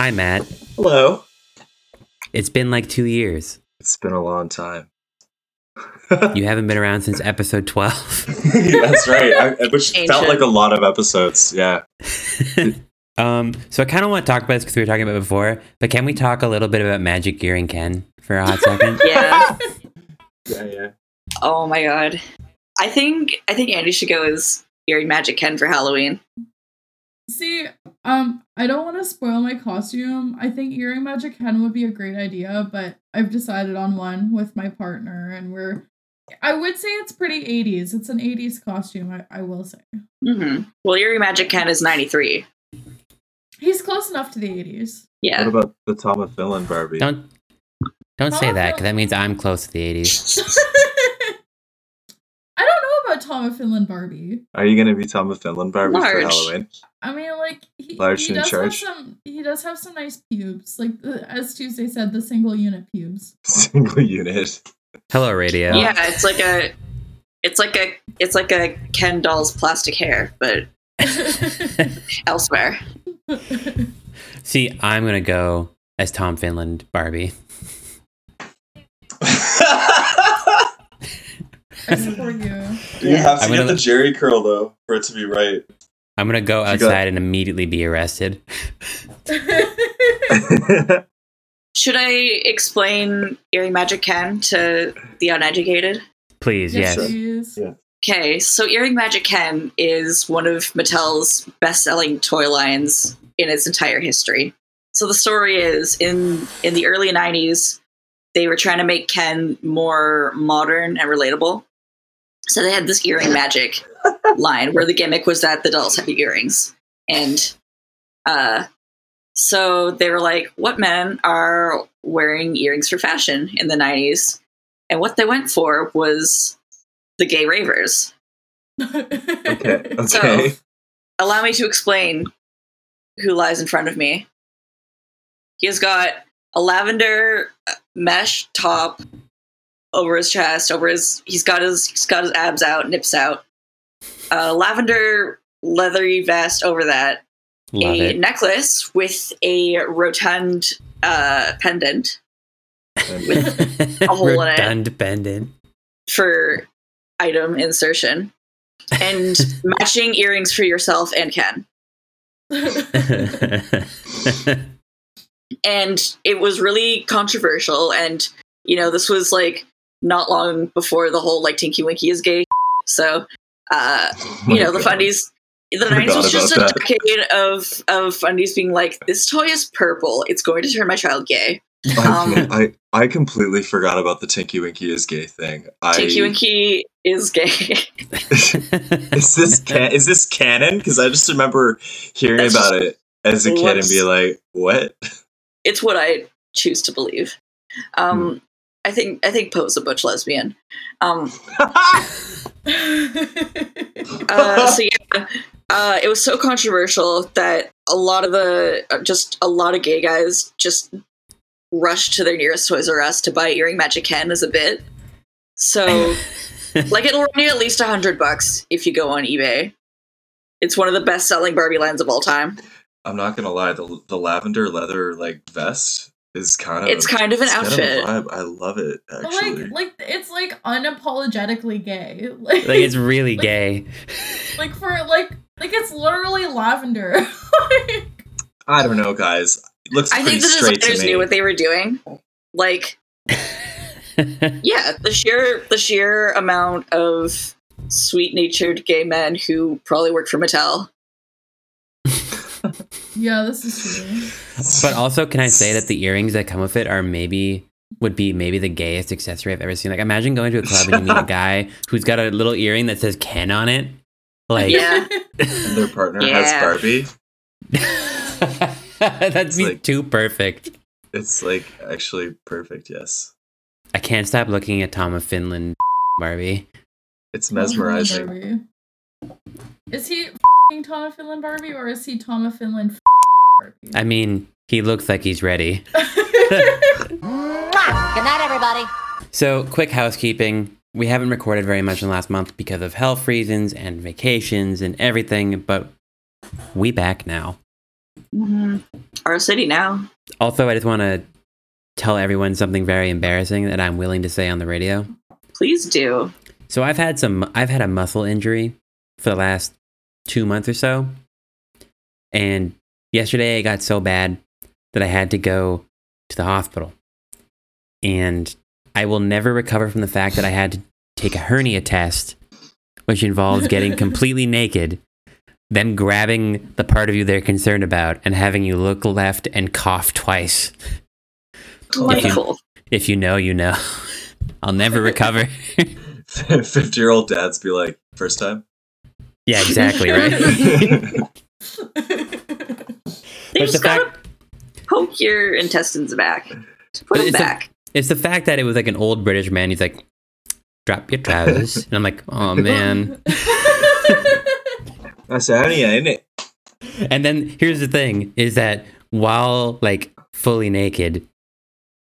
Hi, Matt. Hello. It's been like two years. It's been a long time. You haven't been around since episode 12. That's right. I, which felt like a lot of episodes. Yeah. um, so I kind of want to talk about this because we were talking about it before, but can we talk a little bit about Magic Gear and Ken for a hot second? Yeah. Yeah, yeah. oh my god. I think I think Andy should go as Earring Magic Ken for Halloween. See, um, I don't want to spoil my costume. I think earring magic Ken would be a great idea, but I've decided on one with my partner, and we're. I would say it's pretty 80s. It's an 80s costume, I, I will say. hmm Well, Earring Magic Ken is 93. He's close enough to the 80s. Yeah. What about the Tom of Finland Barbie? Don't don't say that because that means I'm close to the 80s. I don't know about Tom of Finland Barbie. Are you gonna be Tom of Finland Barbie for Halloween? I mean, like he, Large he in does charge? have some. He does have some nice pubes, like the, as Tuesday said, the single unit pubes. Single unit. Hello, radio. Yeah, it's like a it's like a it's like a Ken doll's plastic hair, but elsewhere. See, I'm going to go as Tom Finland Barbie. I support you. you have to I'm get gonna- the Jerry curl though for it to be right. I'm going to go She got- outside and immediately be arrested. Should I explain Earring Magic Ken to the uneducated? Please, yes. sure. please. Yeah. Okay, so Earring Magic Ken is one of Mattel's best-selling toy lines in its entire history. So the story is in in the early 90s, they were trying to make Ken more modern and relatable. So they had this earring magic line where the gimmick was that the dolls had earrings. And uh so they were like, what men are wearing earrings for fashion in the 90s? And what they went for was the gay ravers. Okay. So- Okay. Allow me to explain who lies in front of me. He has got a lavender uh, mesh top over his chest, over his he's got his he's got his abs out, nips out. A lavender leathery vest over that. Love a it. necklace with a rotund uh, pendant with a hole in it. Pendant. for item insertion. And matching earrings for yourself and Ken. and it was really controversial and you know this was like not long before the whole like tinky winky is gay so uh Oh you know the fundies the 90s was just a that. decade of of fundies being like this toy is purple it's going to turn my child gay um, I, I completely forgot about the Tinky Winky is gay thing. I, tinky winky is gay is this can- is this canon? Because I just remember hearing That's about it as a kid and be like, "What?" it's what i choose to believe um Hmm. I think i think poe's a butch lesbian um uh, so yeah, uh, it was so controversial that a lot of the uh, just a lot of gay guys just rushed to their nearest Toys R Us to buy Earring Magic Ken as a bit. So, like, it'll run you at least a hundred bucks if you go on eBay. It's one of the best-selling Barbie lines of all time. I'm not gonna lie. The the lavender leather like vest is kind of It's kind of an it's kind of outfit. vibe. I love it actually. like, like it's like unapologetically gay. Like, like it's really Like- gay. like for like like it's literally lavender. Like, I don't know, guys. It looks I pretty think the straight to designers me. knew what they were doing. Like, yeah, the sheer the sheer amount of sweet-natured gay men who probably work for Mattel. Yeah, this is true. but also, can I say that the earrings that come with it are maybe would be maybe the gayest accessory I've ever seen. Like, imagine going to a club and you meet a guy who's got a little earring that says Ken on it. Like, Yeah. and their partner Yeah. has Barbie. that'd be like- too perfect. It's like actually perfect. Yes, I can't stop looking at Tom of Finland Barbie. it's mesmerizing. Barbie. Is he f***ing Tom of Finland Barbie or is he Tom of Finland f- Barbie? I mean, he looks like he's ready. Good night, everybody. So, quick housekeeping. We haven't recorded very much in the last month because of health reasons and vacations and everything, but we back now. Mhm. Our city now. Also, I just want to tell everyone something very embarrassing that I'm willing to say on the radio. Please do. So I've had some I've had a muscle injury for the last 2 months or so. And yesterday it got so bad that I had to go to the hospital. And I will never recover from the fact that I had to take a hernia test which involves getting completely naked, then grabbing the part of you they're concerned about and having you look left and cough twice. Oh Delightful. If you know, you know. I'll never recover. Fifty-year-old dads be like, first time. yeah, exactly, right? They But just the gotta fact poke your intestines back. Put But them it's a- back. it's the fact that it was like an old British man. He's like, drop your trousers. and I'm like, oh man. That's a hernia, ain't it? And then here's the thing is that while like fully naked,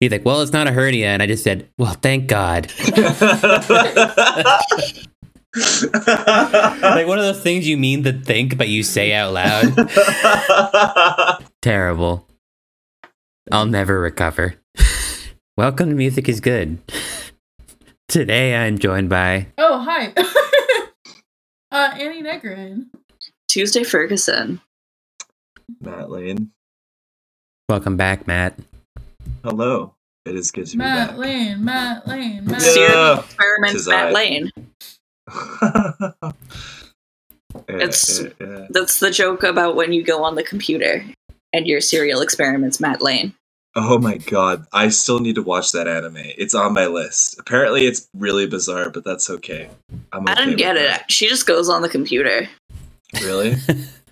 he's like, well, it's not a hernia. And I just said, well, thank God. like one of those things you mean to think, but you say out loud. Terrible. I'll never recover. Welcome to Music is Good. Today I'm joined by oh, hi. uh, Annie Negrin. Tuesday Ferguson. Matt Lane. Welcome back, Matt. Hello. It is good to be Matt back. Lane, Matt Lane, Matt Yeah. Serial Matt Lane. It's-. That's the joke about when you go on the computer and your serial experiments Matt Lane. Oh my god, I still need to watch that anime. It's on my list. Apparently, it's really bizarre, but that's okay. I'm I okay didn't get with it. She just goes on the computer. Really?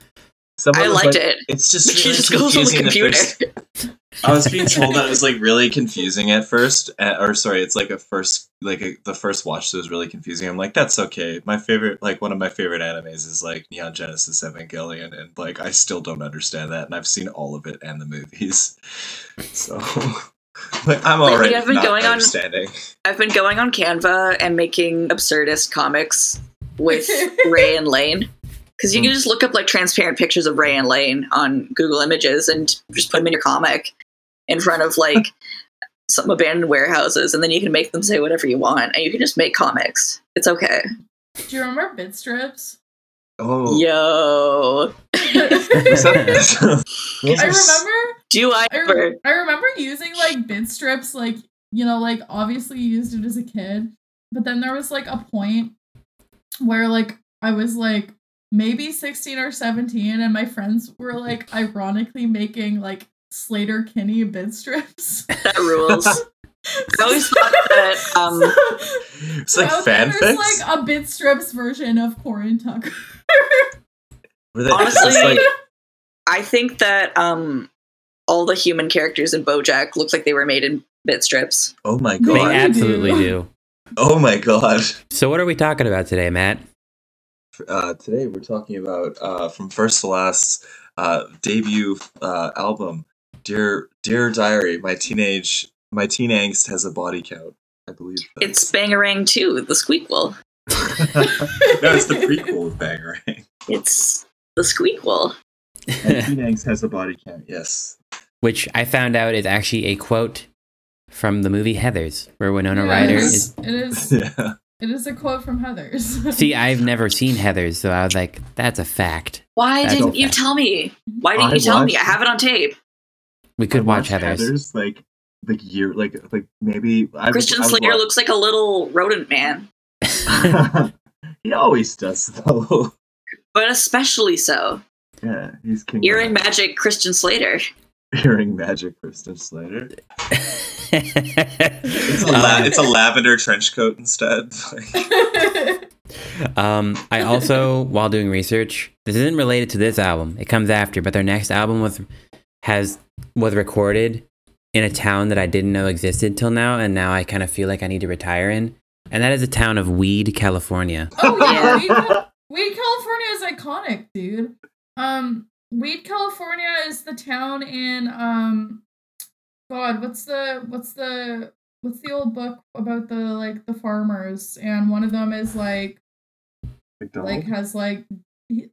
Someone I liked like, it. It's just She really just goes on the computer. I was being told that it was like really confusing at first, uh, or sorry, it's like a first, like a, the first watch that was really confusing. I'm like, that's okay. My favorite, like one of my favorite animes is like Neon Genesis Evangelion, and like I still don't understand that, and I've seen all of it and the movies, so like I'm already I've been not going on- understanding. I've been going on Canva and making absurdist comics with Ray and Lane. Because you hmm. can just look up like transparent pictures of Ray and Lane on Google Images and just put them in your comic in front of like some abandoned warehouses, and then you can make them say whatever you want, and you can just make comics. It's okay. Do you remember Bitstrips? Oh, Yo, Is that- I remember do I I, re- I remember using like Bitstrips, like you know, like obviously used it as a kid, but then there was like a point where like I was like maybe 16 or 17 and my friends were like ironically making like Slater Kinney Bitstrips. That rules. I always thought that um, it's like So there was, like a Bitstrips version of Corin Tucker. Honestly- like- I think that um, all the human characters in BoJack look like they were made in Bitstrips. oh my They They god! absolutely do. do. Oh my god! So what are we talking about today, Matt? Uh, today we're talking about uh, from first to last uh, debut uh, album, "Dear Dear Diary." My teenage my teen angst has a body count. I believe It's Bangarang 2, the Squeakquel. no, it's the prequel of Bangarang. It's the Squeakquel. My teen angst has a body count. Yes. Which I found out is actually a quote from the movie Heathers, where Winona Ryder Yes, is. it is Yeah. It is a quote from Heathers. See, I've never seen Heathers, so I was like, that's a fact. Why That's didn't you okay. tell me? Why didn't I you tell me? I have it on tape. We could I watch watched Heathers. like like year like like maybe I was- Christian I was Slater looks like a little rodent man, he always does though. but especially so. Yeah, he's king. Earring of magic Christian Slater. Earring magic, Christian Slater. It's a, la- um, it's a lavender trench coat instead. um, I also, while doing research, this isn't related to this album. It comes after, but their next album was has was recorded in a town that I didn't know existed till now, and now I kind of feel like I need to retire in, and that is the town of Weed, California. Oh yeah, Yeah. Weed, Weed, California is iconic, dude. Um, Weed, California is the town in um, God, what's the what's the what's the old book about the like the farmers? And one of them is like like has like he-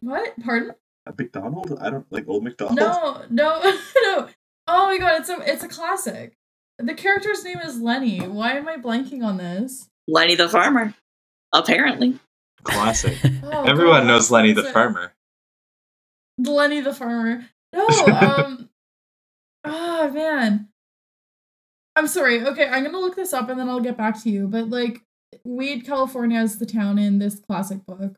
what? Pardon? A McDonald? I don't like old McDonald. No, no, no. Oh my god, it's a it's a classic. The character's name is Lenny. Why am I blanking on this? Lenny the farmer. Apparently. Classic. Oh, Everyone God, knows Lenny the farmer. Lenny the farmer. No, um Oh man. I'm sorry. Okay, I'm gonna look this up and then I'll get back to you. But like Weed, California is the town in this classic book.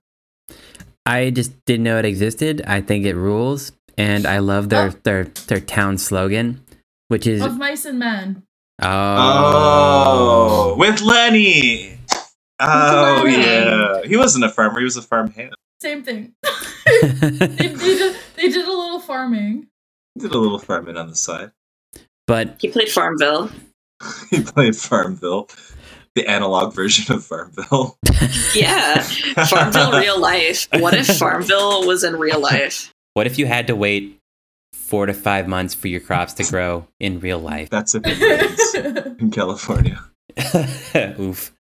I just didn't know it existed. I think it rules, and I love their Oh. their their town slogan, which is Of mice and men. Oh, oh, with Lenny. Oh Lenny. yeah, he wasn't a farmer. He was a farm hand. Same thing. they, they, did, they did a little farming. Did a little farming on the side. but He played Farmville. he played Farmville, the analog version of Farmville. Yeah. Farmville real life. What if Farmville was in real life? what if you had to wait four to five months for your crops to grow in real life? That's if it rains in California. Oof.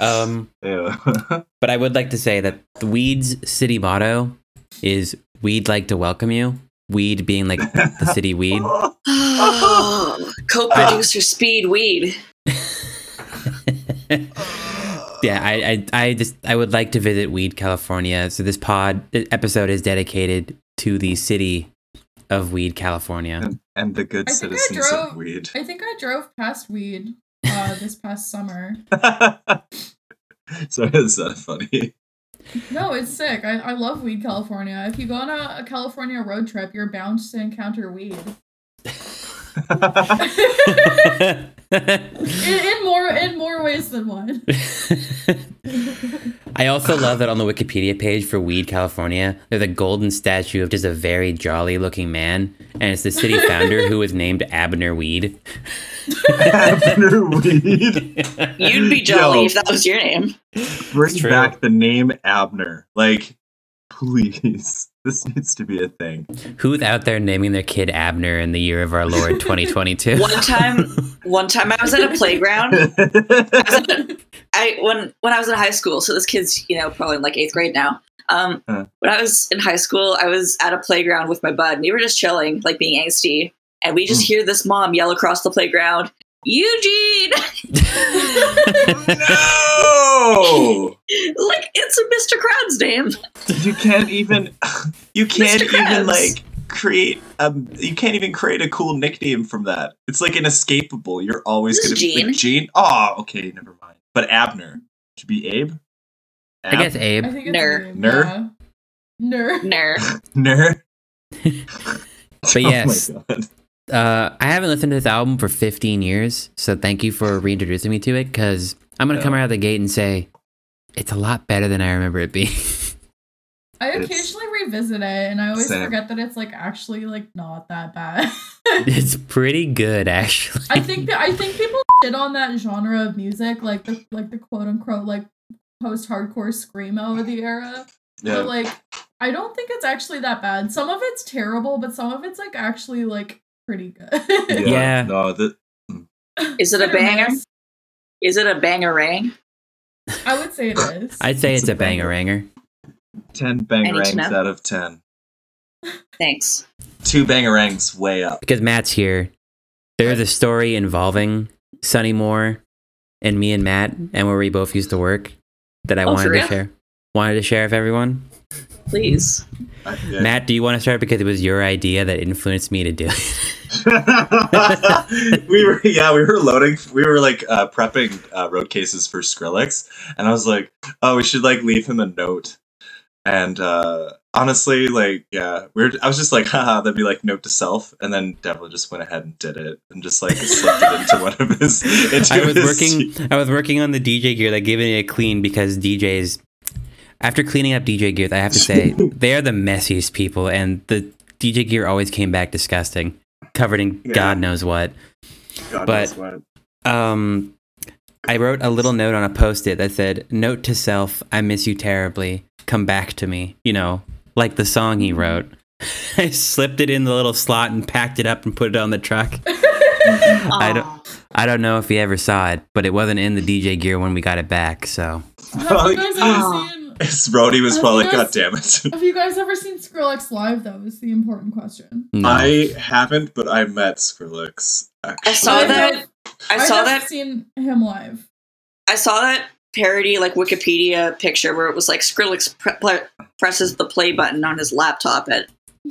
Um, but I would like to say that the Weed's city motto is "We'd like to welcome you." Weed being like the city weed. Oh, co-producer Speed Weed. yeah, I, I, I just I would like to visit Weed, California. So this pod episode is dedicated to the city of Weed, California. and, and the good I citizens drove- of weed. I think I drove past Weed uh, this past summer. so is that funny? No, it's sick. I, I love Weed, California. If you go on a, a California road trip, you're bound to encounter weed. in, in more in more ways than one. I also love that on the Wikipedia page for Weed, California, there's a golden statue of just a very jolly looking man, and it's the city founder who was named Abner Weed. Abner Weed. You'd be jolly Yo. if that was your name. Bring back the name Abner. Like, please. This needs to be a thing. Who's out there naming their kid Abner in the year of our Lord 2022? One time, one time I was at a playground. I when when I was in high school, so this kid's you know probably in like eighth grade now. Um, Huh. when I was in high school, I was at a playground with my bud, and we were just chilling, like being angsty, and we just Mm. hear this mom yell across the playground, "Eugene!" no! like it's a Mr. Krabs name. You can't even. You can't even like create. Um, you can't even create a cool nickname from that. It's like inescapable. You're always This gonna is be like Gene. Oh, okay, never mind. But Abner should be Abe. I guess Abe. think Ner. Ner? Ner. Ner. Ner. But yes. Oh my god. Uh, I haven't listened to this album for 15 years, so thank you for reintroducing me to it because I'm going to come Yeah. out of the gate and say it's a lot better than I remember it being. I It's- occasionally revisit it, and I always Same. forget that it's like actually like not that bad. it's pretty good, actually. I think that I think people shit on that genre of music, like the like the quote unquote like post hardcore screamo of the era. Yeah. But like I don't think it's actually that bad. Some of it's terrible, but some of it's like actually like pretty good. Yeah. No, the, Is it a banger? miss. Is it a bangerang? I would say it is. I'd say It's it's, a a banger ranger. ten I need bangerangs out of ten. Thanks. Two bangerangs way up. Because Matt's here. There's a story involving Sonny Moore and me and Matt, and where we both used to work that I Oh, wanted to share. Wanted to share with everyone. Please. Yeah. Matt, do you want to start because it was your idea that influenced me to do it? we were yeah we were loading we were like uh, prepping uh, road cases for Skrillex and I was like oh we should like leave him a note and uh honestly like yeah we are I was just like haha that'd be like note to self and then Devil just went ahead and did it and just like slipped it into one of his into I was his- working. I was working on the DJ gear, like giving it a clean because DJs. After cleaning up DJ gear, I have to say they are the messiest people, and the DJ gear always came back disgusting, covered in Yeah. God knows what. God but- knows what. Um, I wrote a little note on a post-it that said, "Note to self: I miss you terribly. Come back to me." You know, like the song he wrote. I slipped it in the little slot and packed it up and put it on the truck. I don't- I don't know if he ever saw it, but it wasn't in the DJ gear when we got it back. So Have you guys ever Oh. Seen His Brody was Have probably you God damn it. Have you guys ever seen Skrillex live? Though is the important question. No. I haven't, but I met Skrillex. Actually. I saw I that. have- I saw have that. Seen him live. I saw that parody like Wikipedia picture where it was like Skrillex pre- ple- presses the play button on his laptop at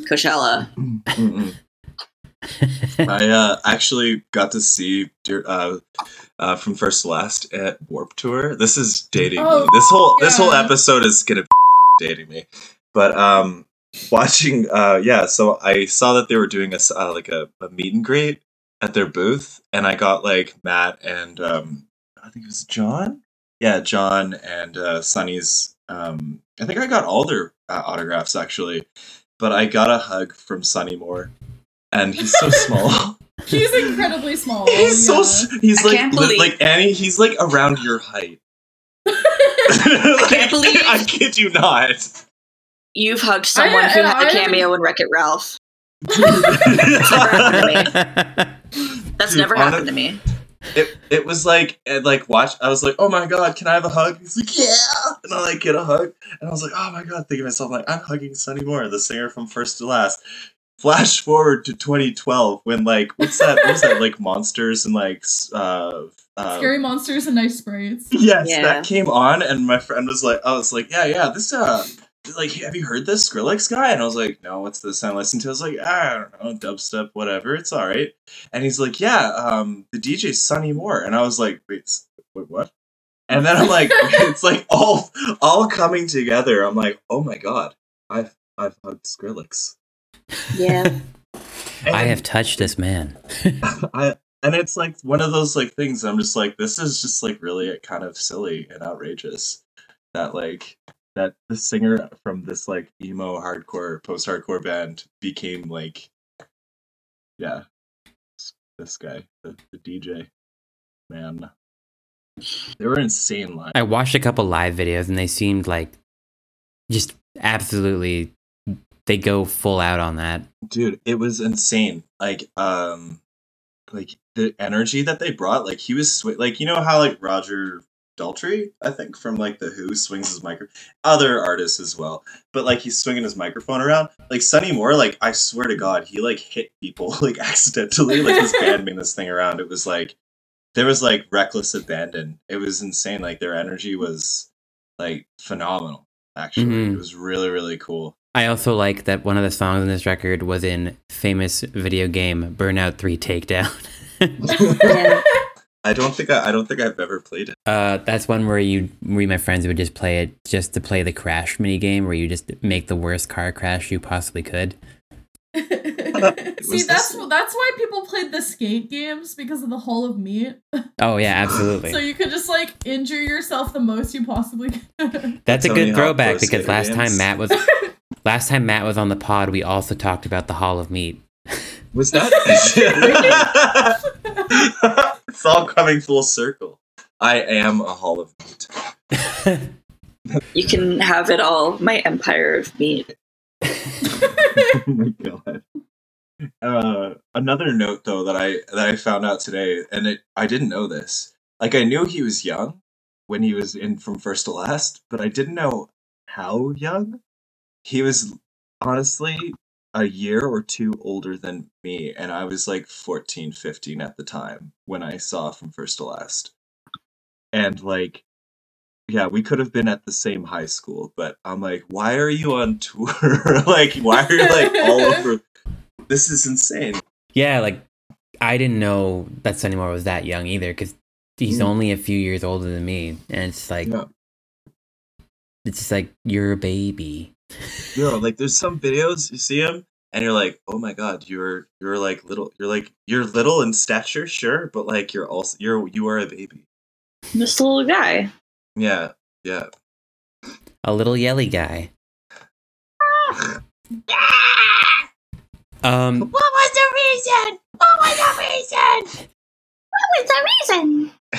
Coachella. I uh, actually got to see uh, uh, from first to last at Warp Tour. This is dating Oh, me. This whole this whole episode is gonna be dating me. But um, watching, uh, yeah. So I saw that they were doing a uh, like a, a meet and greet at their booth, and I got like Matt and um, I think it was John. Yeah, John and uh, Sonny's. Um, I think I got all their uh, autographs actually, but I got a hug from Sonny Moore, and he's so small. He's incredibly small. he's so yeah. s- he's I like li- like Annie. He's like around your height. I can't believe- I kid you not. You've hugged someone I- who and had I a haven't- cameo in Wreck It Ralph. That's Dude, never hon- happened to me. it it was like and like watch I was like, oh my god, can I have a hug? He's like, yeah, and I like get a hug, and I was like, oh my god, thinking to myself like, I'm hugging Sonny Moore, the singer from First to Last. Flash forward to 2012 when like what's that? what's that like monsters and like uh, uh Scary monsters and nice sprites. Yes, Yeah. that came on, and my friend was like, I was like, yeah, yeah, this, uh, like, have you heard this Skrillex guy? And I was like, no, what's this? And I listened to it, I was like, I don't know, dubstep, whatever, it's all right. And he's like, yeah, um, the DJ's Sonny Moore. And I was like, wait, wait, what? And then I'm like, it's like all, all coming together. I'm like, oh my god, I've, I've hugged Skrillex. Yeah. I have touched this man. I and it's like one of those like things I'm just like this is just like really kind of silly and outrageous that like that the singer from this like emo hardcore post hardcore band became like yeah this guy the, the DJ man they were insane live I watched a couple live videos and they seemed like just absolutely they go full out on that. dude it was insane. Like um like the energy that they brought like he was sw- like you know how like roger daltrey i think from like the who swings his micro other artists as well but like he's swinging his microphone around. Like sonny moore like i swear to god he like hit people like accidentally like his band moving this thing around. It was like there was like reckless abandon. It was insane. Like their energy was like phenomenal actually. Mhm. it was really really cool I also like that one of the songs on this record was in famous video game Burnout 3 Takedown. I don't think I, I don't think I've ever played it. Uh, that's one where you, where my friends would just play it just to play the crash mini game, where you just make the worst car crash you possibly could. See, that's this- that's why people played the skate games because of the Hall of Meat. Oh yeah, absolutely. So you could just like injure yourself the most you possibly can. That's a So good throwback because skater last time. Matt was last time Matt was on the pod, we also talked about the Hall of Meat. Was that? it's all coming full circle. I am a Hall of Meat. You can have it all. My empire of meat. oh my god. Uh, another note though that I that I found out today, and it I didn't know this. Like I knew he was young when he was in from first to last, but I didn't know how young. He was honestly a year or two older than me, and I was like 14, 15 at the time when I saw from first to last. And like yeah, we could have been at the same high school, but I'm like, why are you on tour? like, why are you like all over? This is insane. Yeah, like I didn't know that Sonny Moore was that young either because he's Mm. only a few years older than me, and it's like Yeah. it's just like you're a baby. Yo, like, there's some videos you see him, and you're like, oh my god, you're you're like little, you're like you're little in stature, sure, but like you're also you're you are a baby. This little guy. Yeah, yeah. A little yelly guy. Um, What was the reason? What was the reason? What was the reason?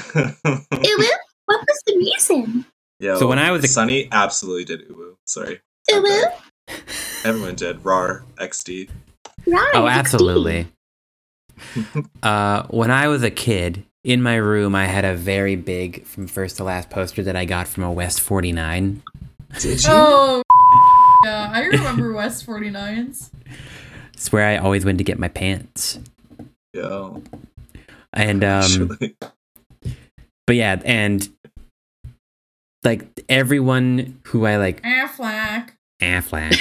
Uwu? What was the reason? yeah. So when I was a- Sonny absolutely did uwu. Sorry, Uwu? everyone did. Rar XD. Right. oh, XD. absolutely. uh, when I was a kid, in my room, I had a very big from first to last poster that I got from a West 49. Did you? Oh, yeah, I remember West 49s. It's where I always went to get my pants. Yo. And um actually. but yeah, and like everyone who I like Aflac. Aflac.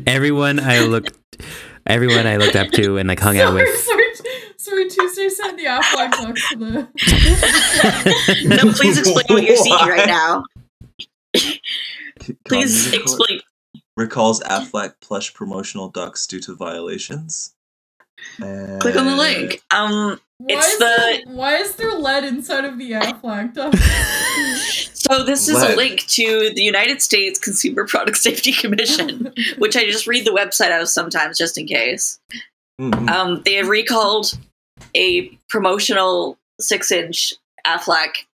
everyone I looked everyone I looked up to and like hung out sorry, with. sorry, sorry, Tuesday sent the Aflac book to the. no, please explain what you're seeing right now. Please Comedy explain. Recalls Aflac plush promotional ducks due to violations. Click on the link. Um, Why It's is the- there, why is there lead inside of the Aflac duck? so this is a link to the United States Consumer Product Safety Commission, which I just read the website out of sometimes just in case. Mhm. Um, they have recalled a promotional six-inch Aflac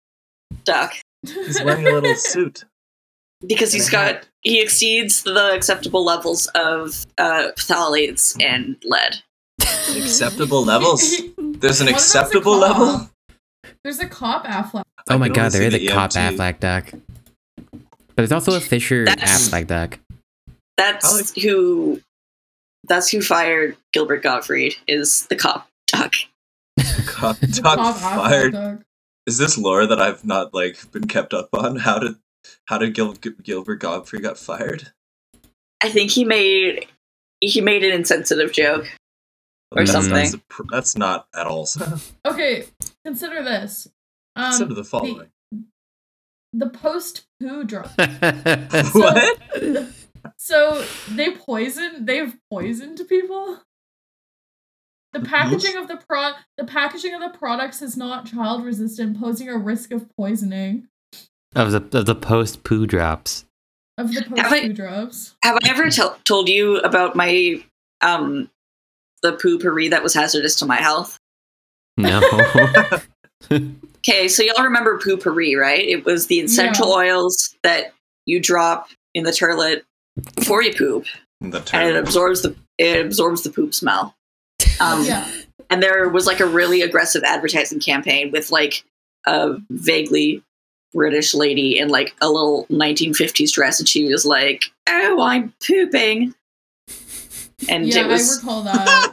duck He's wearing a little suit. because And he's a got hat. he exceeds the acceptable levels of uh, phthalates and lead. Acceptable levels. There's an What if it's a acceptable level. There's a cop Aflac. Oh I Oh my god, only there is see a the cop EMT. Aflac duck. But there's also a Fisher That's- Aflac duck. That's like- who. That's who fired Gilbert Gottfried. Is the cop duck? God, The Doc cop Aflac fired. duck. Is this lore that I've not like been kept up on? How did how did Gil- Gilbert Gottfried got fired? I think he made he made an insensitive joke. Or That's- something. That's, a pr- that's not at all. so- Okay, consider this. Consider Um, the following. the post poo drop. what? So they poison. They've poisoned people. The packaging of the pro the packaging of the products is not child resistant, posing a risk of poisoning of the of the post poo drops. of the Have post I- poo drops. Have I ever tell told you about my um the Poo-Pourri that was hazardous to my health? No. Okay, so y'all remember Poo-Pourri, right? It was the essential oils that you drop in the toilet before you poop, The and it absorbs the it absorbs the poop smell. Um, yeah. and there was like a really aggressive advertising campaign with like a vaguely British lady in like a little 1950s dress, and she was like, "Oh, I'm pooping," and yeah, it was, I recall that.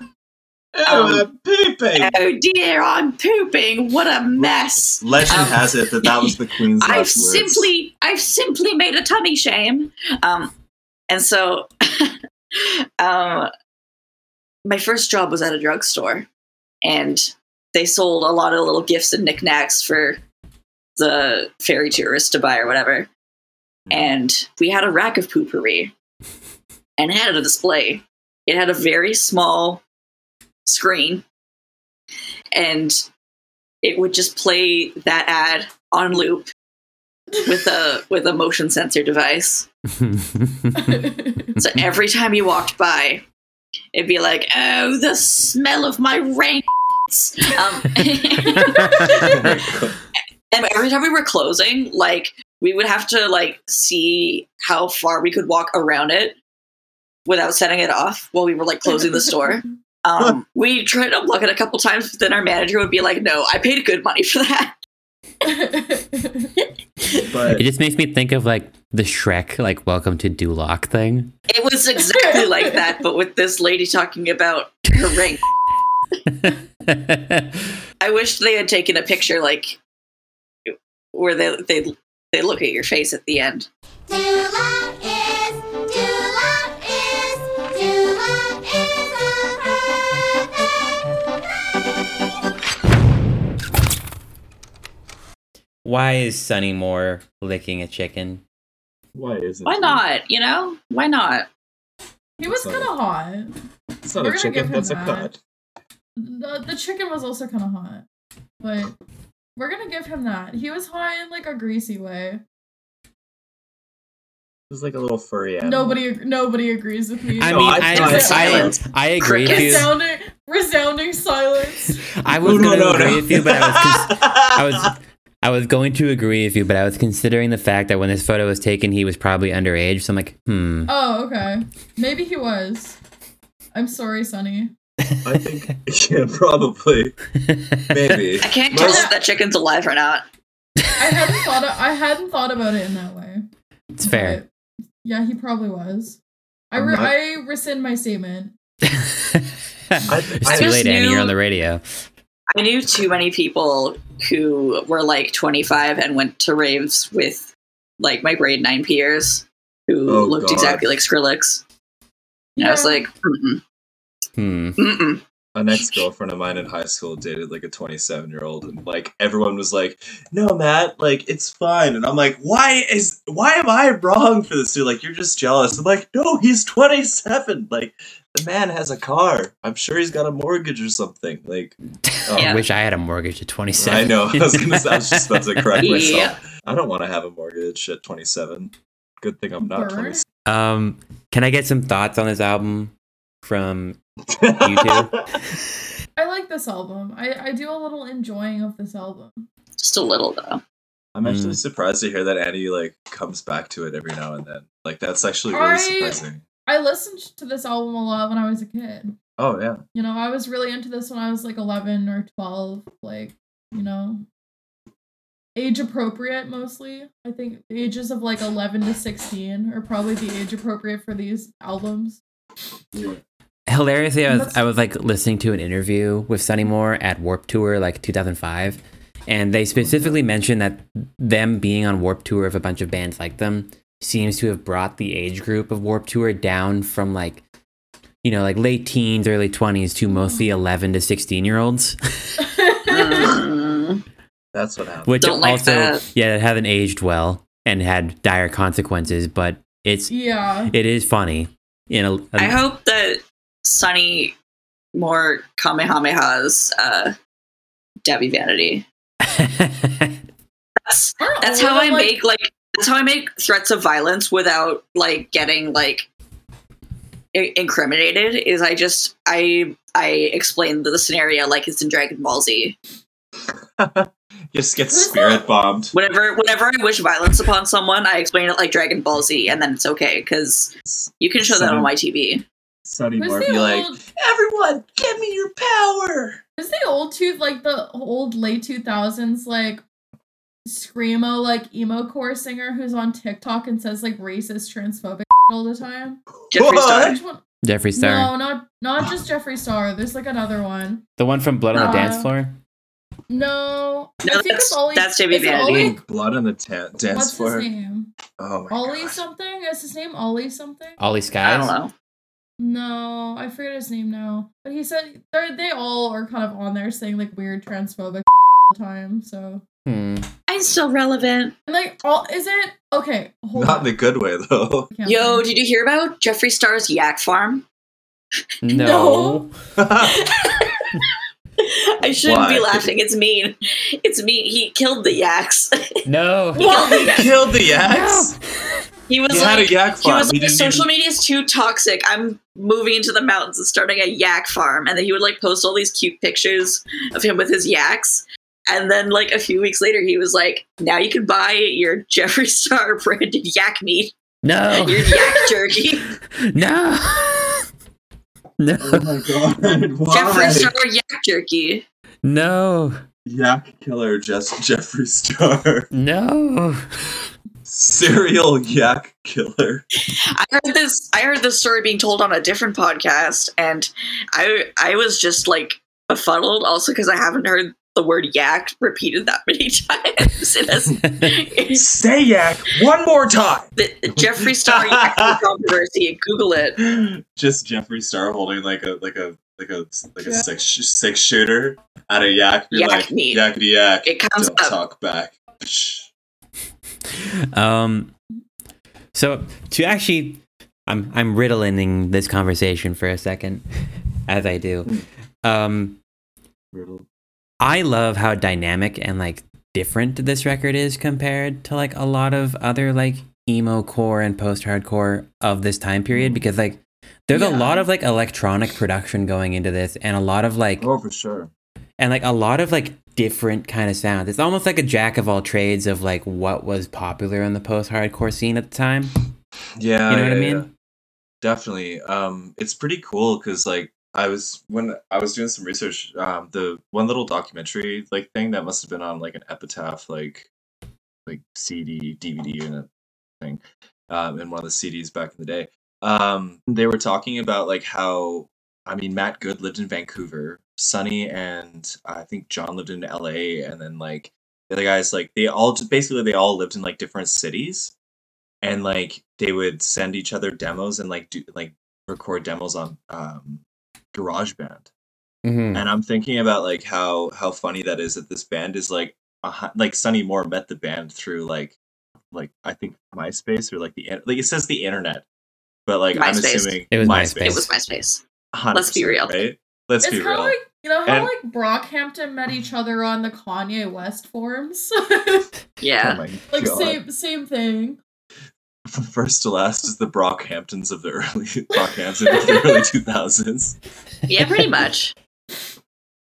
Oh, um, I'm peeping. "Oh dear, I'm pooping. What a mess." Legend um, has it that that was the Queen's last I've words. simply, I've simply made a tummy shame. Um, and so, um, my first job was at a drugstore, and they sold a lot of little gifts and knickknacks for the fairy tourists to buy or whatever. And we had a rack of Poo-Pourri, and it had a display. It had a very small screen, and it would just play that ad on loop with a with a motion sensor device. So every time you walked by, it'd be like, "Oh, the smell of my rain." Um, and every time we were closing, like we would have to like see how far we could walk around it without setting it off while we were like closing the store. Um, we tried to unlock it a couple times, but then our manager would be like, "No, I paid good money for that." But it just makes me think of like the Shrek like welcome to Duloc thing. It was exactly like that, but with this lady talking about her ring. I wish they had taken a picture like where they they they look at your face at the end. Do Why is Sonny Moore licking a chicken? why isn't Why he? not? You know, why not? he was kind of hot. It's not We're a chicken. him That's a that. cut. The, the chicken was also kind of hot, but we're gonna give him that. He was hot in like a greasy way. It's like a little furry animal. Nobody, ag- nobody agrees with me. I No, mean, I I, silence. I, agree with you. resounding, resounding silence. I was no, going to no, agree no. with you, but I was, cons- I was, I was going to agree with you, but I was considering the fact that when this photo was taken, he was probably underage. So I'm like, hmm. Oh, okay. Maybe he was. I'm sorry, Sonny. I think yeah, probably maybe. I can't Well- tell if that chicken's alive or not. I I hadn't thought. Of, I hadn't thought about it in that way. It's fair. but yeah, he probably was. I I'm re- not- I rescind my statement. it's I too just late, Annie. You're on the radio. I knew too many people who were like 25 and went to raves with like my grade nine peers who Oh, looked God. exactly like Skrillex. And I was like, mm-mm, Hmm. mm-mm. An ex girlfriend of mine in high school dated like a 27 year old, and like everyone was like, "No, Matt, like it's fine." And I'm like, "Why is why am I wrong for this dude? Like you're just jealous." I'm like, "No, he's 27. Like the man has a car. I'm sure he's got a mortgage or something." Like, oh, I wish I had a mortgage at 27. I know. I was gonna. I was just about to correct myself. Yeah. I don't want to have a mortgage at 27. Good thing I'm not 27. Um, can I get some thoughts on this album from you two? I like this album. I I do a little enjoying of this album. Just a little though. I'm actually Mm. surprised to hear that Annie like comes back to it every now and then. Like that's actually really I- surprising. I listened to this album a lot when I was a kid. Oh yeah. You know, I was really into this when I was like 11 or 12. Like, you know, age appropriate mostly. I think the ages of like 11 to 16 are probably the age appropriate for these albums. Hilariously, I was I was like listening to an interview with Sonny Moore at Warp Tour like 2005, and they specifically mentioned that them being on Warp Tour of a bunch of bands like them seems to have brought the age group of Warp Tour down from like you know like late teens, early 20s to mostly 11 to 16 year olds, Mm. That's what happened. which Don't like also that. yeah that haven't aged well and had dire consequences, but it's Yeah. it is funny. You know, I hope that Sonny Moore Kamehamehas uh, Dahvie Vanity. That's that's how I like- make like that's how I make threats of violence without like getting like i- incriminated. Is I just I I explain the scenario like it's in Dragon Ball Z. Just get spirit bombed. Whenever whenever I wish violence upon someone, I explain it like Dragon Ball Z, and then it's okay because you can show that on my TV. Sonny Who's Moore the be like, everyone, give me your power. Is the old two like the old late two thousands like screamo like emo core singer who's on TikTok and says like racist transphobic all the time? Jeffree Star. Which one? Jeffree Star, No, not not just Jeffree Star. There's like another one. the one from Blood on the Uh, Dance Floor. No, No, I think that's- it's Ollie. that's Dahvie is. Ollie- Blood on the ta- dance What's floor. his name? Oh my Ollie god. something? Is his name Ollie something? Ollie I don't know. No, I forget his name now. But he said they they all are kind of on there saying like weird transphobic all the time. So Hmm. I'm still relevant. and like all is it okay? Hold Not on. in a good way though. Yo, did you hear about Jeffree Star's yak farm? No. I shouldn't be laughing. It's mean. It's mean. He killed the yaks. No. He killed the yaks. Killed the yaks. He was He had a like, yak he was like, didn't social even- media is too toxic. I'm moving into the mountains and starting a yak farm. And then he would like post all these cute pictures of him with his yaks. And then like a few weeks later, he was like, "Now you can buy your Jeffree Star branded yak meat, No. your yak jerky, no. No. Oh my god. Why? Jeffree Star yak jerky." No. Yak killer just Jeffree Star. No. Serial yak killer. I heard this. I heard this story being told on a different podcast, and I I was just like befuddled. Also, because I haven't heard the word yak repeated that many times. It has, Say yak one more time. the Jeffree Star yak controversy. Google it. Just Jeffree Star holding like a like a like a like a Yeah. six six shooter at a yak. Be Yak like meat. yakety yak. It comes Don't up. talk back. Um. So to actually, I'm I'm riddling this conversation for a second, as I do. Um. I love how dynamic and like different this record is compared to like a lot of other like emo core and post hardcore of this time period because like there's a lot of like electronic production going into this and a lot of like Oh, for sure. and like a lot of like different kind of sounds. It's almost like a jack of all trades of like what was popular in the post hardcore scene at the time. Yeah, You know what I mean? yeah. Definitely. Um, it's pretty cool because like I was when I was doing some research, um, the one little documentary like thing that must have been on like an epitaph like like CD, DVD, a thing, um, and one of the CDs back in the day. Um, they were talking about like how I mean Matt Good lived in Vancouver, Sonny and I think John lived in LA, and then like the other guys like they all just basically they all lived in like different cities, and like they would send each other demos and like do like record demos on um, GarageBand hmm and I'm thinking about like how how funny that is that this band is like a, hu- like Sonny Moore met the band through like like I think MySpace or like the like it says the internet, but like I'm assuming It was MySpace. It was MySpace. Let's be real. right? Let's It's be kind of real. like you know how And- like Brockhampton met each other on the Kanye West forums. Yeah. Oh like God. same same thing. From first to last is the Brockhamptons of the early Brockhampton of the early 2000s. yeah, pretty much.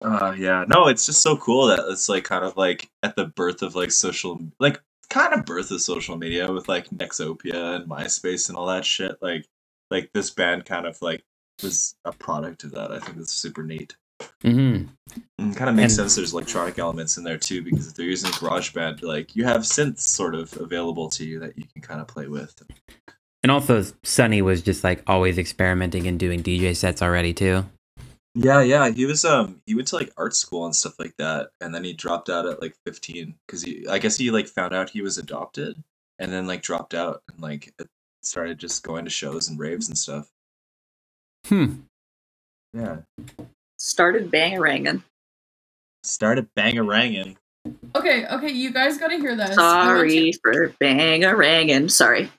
Uh, yeah, no, it's just so cool that it's like kind of like at the birth of like social, like kind of birth of social media with like Nexopia and MySpace and all that shit. Like, like this band kind of like was a product of that. I think it's super neat. Hmm And kind of makes And- sense. There's electronic elements in there too because if they're using GarageBand, like you have synths sort of available to you that you can kind of play with. And also, Sonny was just like always experimenting and doing DJ sets already too. Yeah, yeah. He was um he went to like art school and stuff like that, and then he dropped out at like fifteen because he I guess he like found out he was adopted, and then like dropped out and like started just going to shows and raves and stuff. Hmm. Yeah, Started bangaranging. started bangaranging. Okay, okay, you guys gotta hear this. I went Sorry to- for bangaranging. Sorry.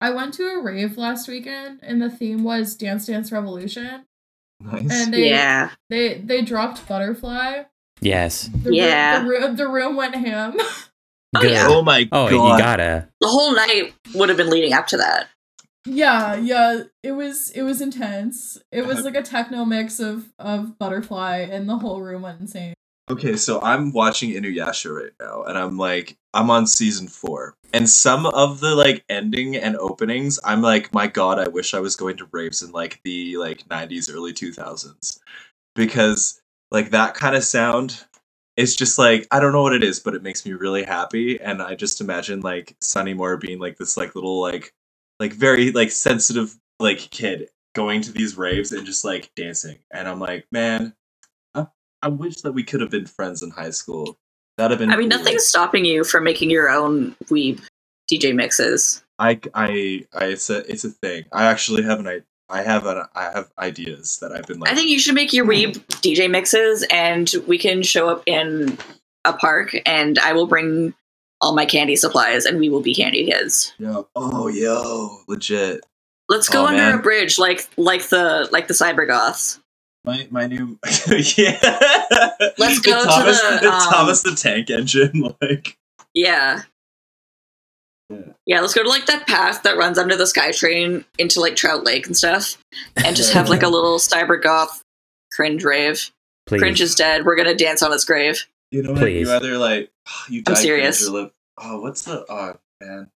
I went to a rave last weekend and the theme was Dance Dance Revolution. Nice. And they yeah. they they dropped Butterfly. Yes. The Yeah. room, the room the room went ham. Oh, yeah. oh my Oh, god! you gotta. The whole night would have been leading up to that. Yeah, yeah, it was it was intense. It was like a techno mix of of Butterfly and the whole room went insane. Okay, so I'm watching Inuyasha right now, and I'm like, I'm on season four, and some of the like ending and openings, I'm like, my god, I wish I was going to raves in like the like '90s, early 2000s, because like that kind of sound is just like I don't know what it is, but it makes me really happy, and I just imagine like Sonny Moore being like this like little like like very like sensitive like kid going to these raves and just like dancing, and I'm like, man, I I wish that we could have been friends in high school. That'd have been. I mean, cool. nothing's stopping you from making your own weeb DJ mixes. I, I, I, it's a, it's a thing. I actually have an, I, I have an, I have ideas that I've been like. I think you should make your weeb DJ mixes, and we can show up in a park, and I will bring all my candy supplies, and we will be candy kids. Yo, oh, yo, legit. Let's go Oh, under man. a bridge, like like the like the cyber goths. My, my new, yeah. Let's the go to Thomas, the, um, Thomas the Tank Engine, like. Yeah. Yeah. Yeah, let's go to like that path that runs under the SkyTrain into like Trout Lake and stuff, and just have like a little cyber goth cringe rave. Please. Cringe is dead. We're gonna dance on its grave. You know what? Please. You either like you die I'm serious. cringe or live. Oh, what's the? Oh man,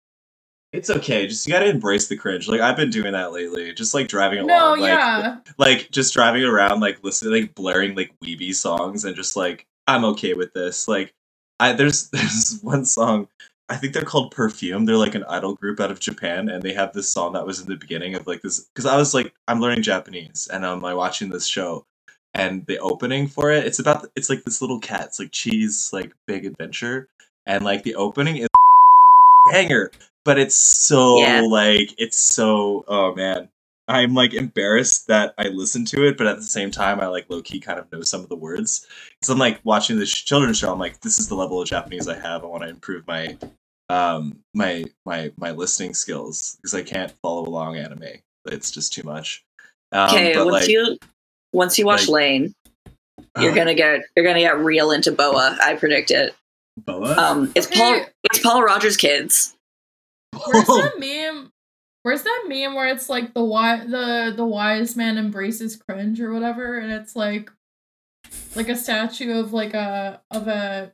it's okay. Just you gotta embrace the cringe. Like I've been doing that lately. Just like driving No, along. like, yeah. like just driving around like listening like blaring like weeby songs and just like i'm okay with this like i there's there's one song i think they're called perfume they're like an idol group out of japan and they have this song that was in the beginning of like this because i was like i'm learning japanese and i'm like watching this show and the opening for it it's about it's like this little cat it's like cheese like big adventure and like the opening is banger but it's so Yeah. like it's so oh man I'm like embarrassed that I listened to it, but at the same time, I like low key kind of know some of the words. Because I'm like watching this children's show. I'm like, this is the level of Japanese I have. I want to improve my um my my my listening skills because I can't follow along anime. It's just too much. Um, Okay, but, once like, you once you watch like- Lain, you're gonna get you're gonna get real into Boa. I predict it. Boa. Um, it's Paul it's Paul Rodgers Kids. Where's that meme? Where's that meme where it's like the wi- the the wise man embraces cringe or whatever, and it's like like a statue of like a of a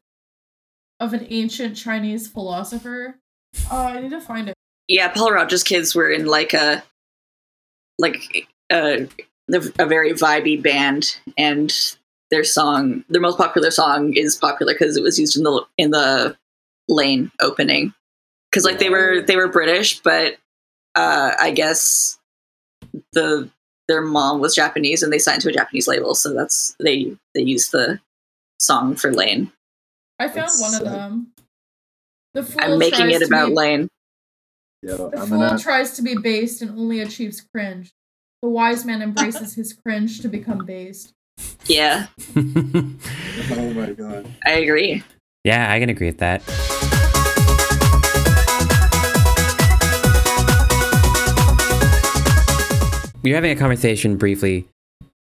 of an ancient Chinese philosopher. Oh, I need to find it. Yeah, Paul Rodgers Kids were in like a like a a very vibey band, and their song, their most popular song, is popular because it was used in the in the Lain opening because like they were they were British, but uh, I guess the their mom was Japanese and they signed to a Japanese label, so that's they they used the song for Lain. I found It's one of them. The fool I'm making it about be, Lain. Yo, The I'm fool gonna. tries to be based and only achieves cringe. The wise man embraces his cringe to become based. Yeah, Oh my god. I agree. yeah, I can agree with that. We were having a conversation briefly.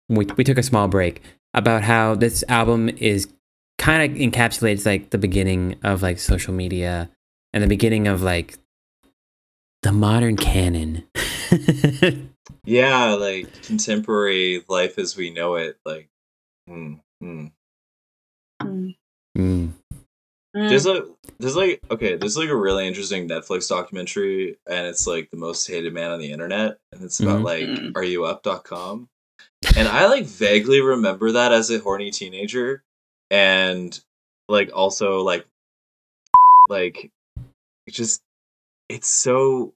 We, we took a small break about how this album is kind of encapsulates like the beginning of like social media and the beginning of like the modern canon. Yeah, like contemporary life as we know it. Like, hmm, hmm. Mm. Mm. There's a there's like okay, there's like a really interesting Netflix documentary and it's like the most hated man on the internet and it's about Mhm. like Mm. areyouup.com. And I like vaguely remember that as a horny teenager and like also like like just it's so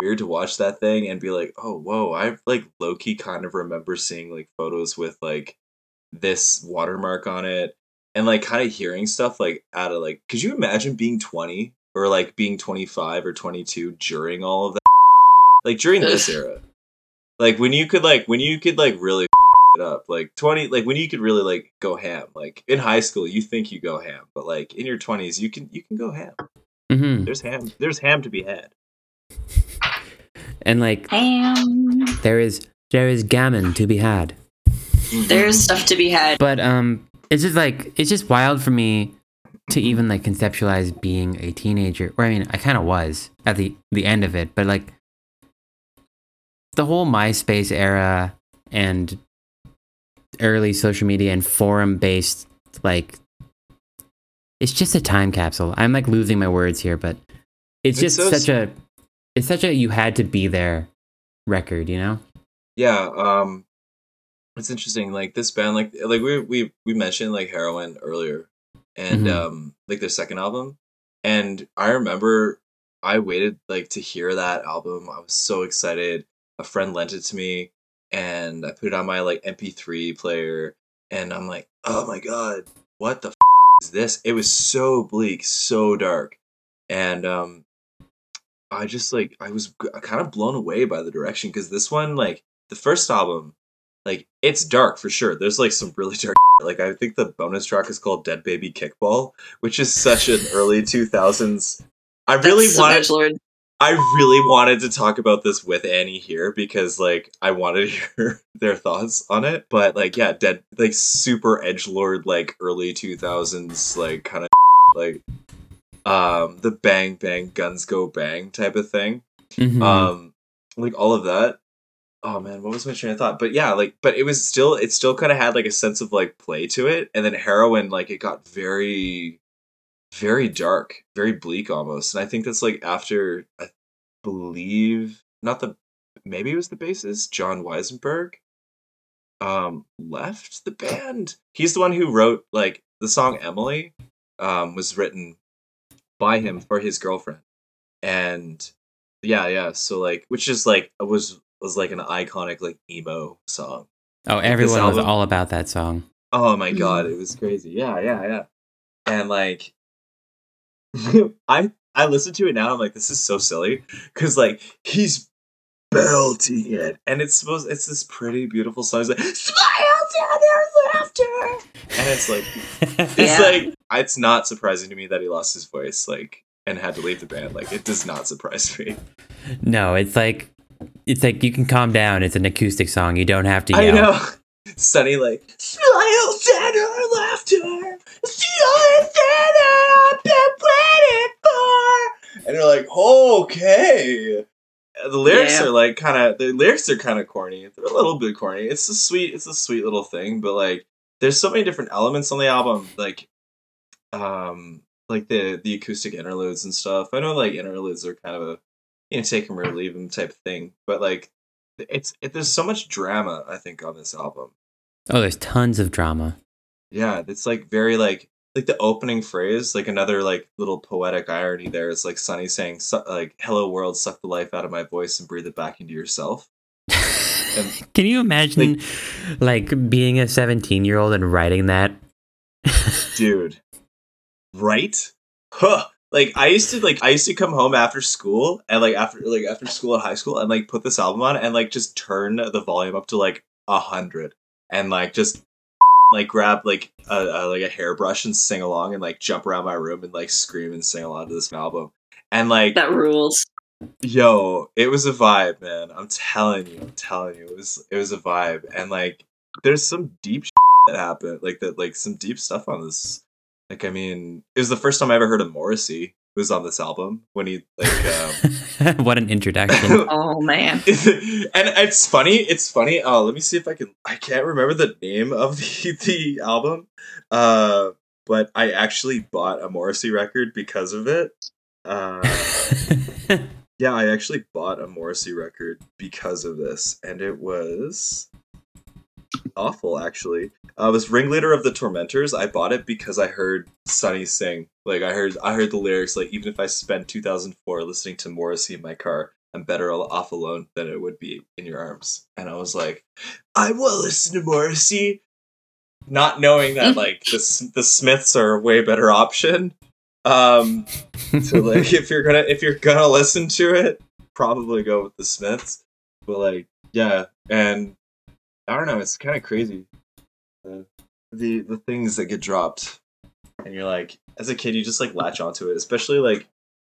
weird to watch that thing and be like, "Oh, whoa, I like low key kind of remember seeing like photos with like this watermark on it and like kind of hearing stuff like out of like could you imagine being 20 or like being 25 or 22 during all of that? Like during this era. Like when you could like when you could like really it up like 20 like when you could really like go ham like in high school you think you go ham but like in your 20s you can you can go ham. Mm-hmm. there's ham there's ham to be had And like Ham. there is there is gammon to be had. There's stuff to be had. But um it's just like it's just wild for me to even like conceptualize being a teenager. Or I mean, I kind of was at the the end of it, but like the whole MySpace era and early social media and forum based like it's just a time capsule. I'm like losing my words here, but it's It's just so such a it's such a you had to be there record, you know? yeah um it's interesting like this band like like we we we mentioned like heroin earlier and Mhm. um like their second album. And i remember i waited like to hear that album. I was so excited. A friend lent it to me and i put it on my like mp3 player and i'm like oh my god what the f- is this? It was so bleak so dark. And um i just like i was uh, kind of blown away by the direction because this one like the first album like it's dark for sure. There's like some really dark like i think the bonus track is called dead baby kickball which is such an early 2000s i really That's wanted edgelord. i really wanted to talk about this with annie here because like i wanted to hear their thoughts on it. But like yeah dead like super edge lord like early 2000s like kind of like um the bang bang guns go bang type of thing. Mhm. um like all of that. Oh man what was my train of thought? But yeah like but it was still it still kind of had like a sense of like play to it. And then heroin like it got very very dark very bleak almost. And i think that's like after i believe not the maybe it was the bassist john weisenberg um left the band. He's the one who wrote like the song emily um was written by him for his girlfriend and yeah yeah so like which is like was was like an iconic like emo song oh, everyone was all about that song. oh my Mhm. god it was crazy yeah yeah yeah and like i i listen to it now i'm like this is so silly because like he's belting it and it's supposed it's this pretty beautiful song it's like smile down their laughter and it's like it's Yeah. like it's not surprising to me that he lost his voice like and had to leave the band like it does not surprise me No, it's like it's like you can calm down. It's an acoustic song. You don't have to yell. I know. Sonny like smile center laughter. Smile center I've been waiting for. And you're like, okay. The lyrics Yeah. are like kind of the lyrics are kind of corny. They're a little bit corny. It's a sweet, it's a sweet little thing, but like, there's so many different elements on the album. Like, um, like the the acoustic interludes and stuff. I know like interludes are kind of a you know take them or leave them type of thing, but like it's it, there's so much drama I think on this album. Oh, there's tons of drama. Yeah, it's like very like like the opening phrase, like another like little poetic irony there is like Sonny saying like "Hello world, suck the life out of my voice and breathe it back into yourself." Can you imagine like being a 17 year old and writing that? Dude, right? Huh. Like I used to like I used to come home after school and like after like after school in high school and like put this album on and like just turn the volume up to like a hundred and like just like grab like a, a like a hairbrush and sing along and like jump around my room and like scream and sing along to this album and like That rules. yo it was a vibe man i'm telling you i'm telling you it was it was a vibe and like there's some deep that happened like that like some deep stuff on this like i mean it was the first time i ever heard of morrissey who was on this album when he like um what an introduction. Oh man. and it's funny it's funny oh let me see if i can i can't remember the name of the the album uh but i actually bought a morrissey record because of it uh yeah i actually bought a morrissey record because of this and it was awful actually. Uh, it was ringleader of the tormentors. I bought it because i heard Sonny sing. Like i heard i heard the lyrics like even if i spent 2004 listening to morrissey in my car i'm better off alone than it would be in your arms. And i was like i will listen to morrissey. Not knowing that like the, the smiths are a way better option. Um so like if you're gonna if you're gonna listen to it probably go with the smiths. But like yeah. And i don't know it's kind of crazy uh, the the things that get dropped and you're like as a kid you just like latch onto it especially like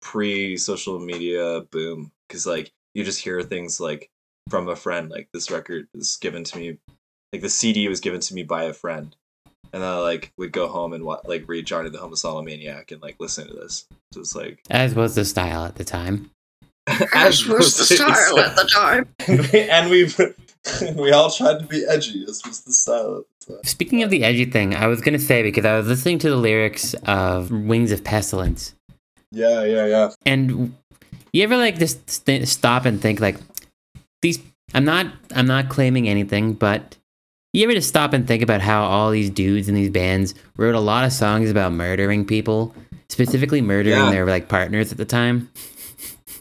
pre social media boom because like you just hear things like from a friend like this record is given to me like the cd was given to me by a friend and then I like would go home and like read Johnny the Homicidal Maniac and like listen to this. It's like As was the style at the time. As was the style at the time. and we've we all tried to be edgy. This was the style at the time. Speaking of the edgy thing, I was gonna say because I was listening to the lyrics of Wings of Pestilence, Yeah, yeah, yeah. and you ever like just st- stop and think like these? I'm not I'm not claiming anything, but you ever just stop and think about how all these dudes in these bands wrote a lot of songs about murdering people, specifically murdering Yeah. their like partners at the time.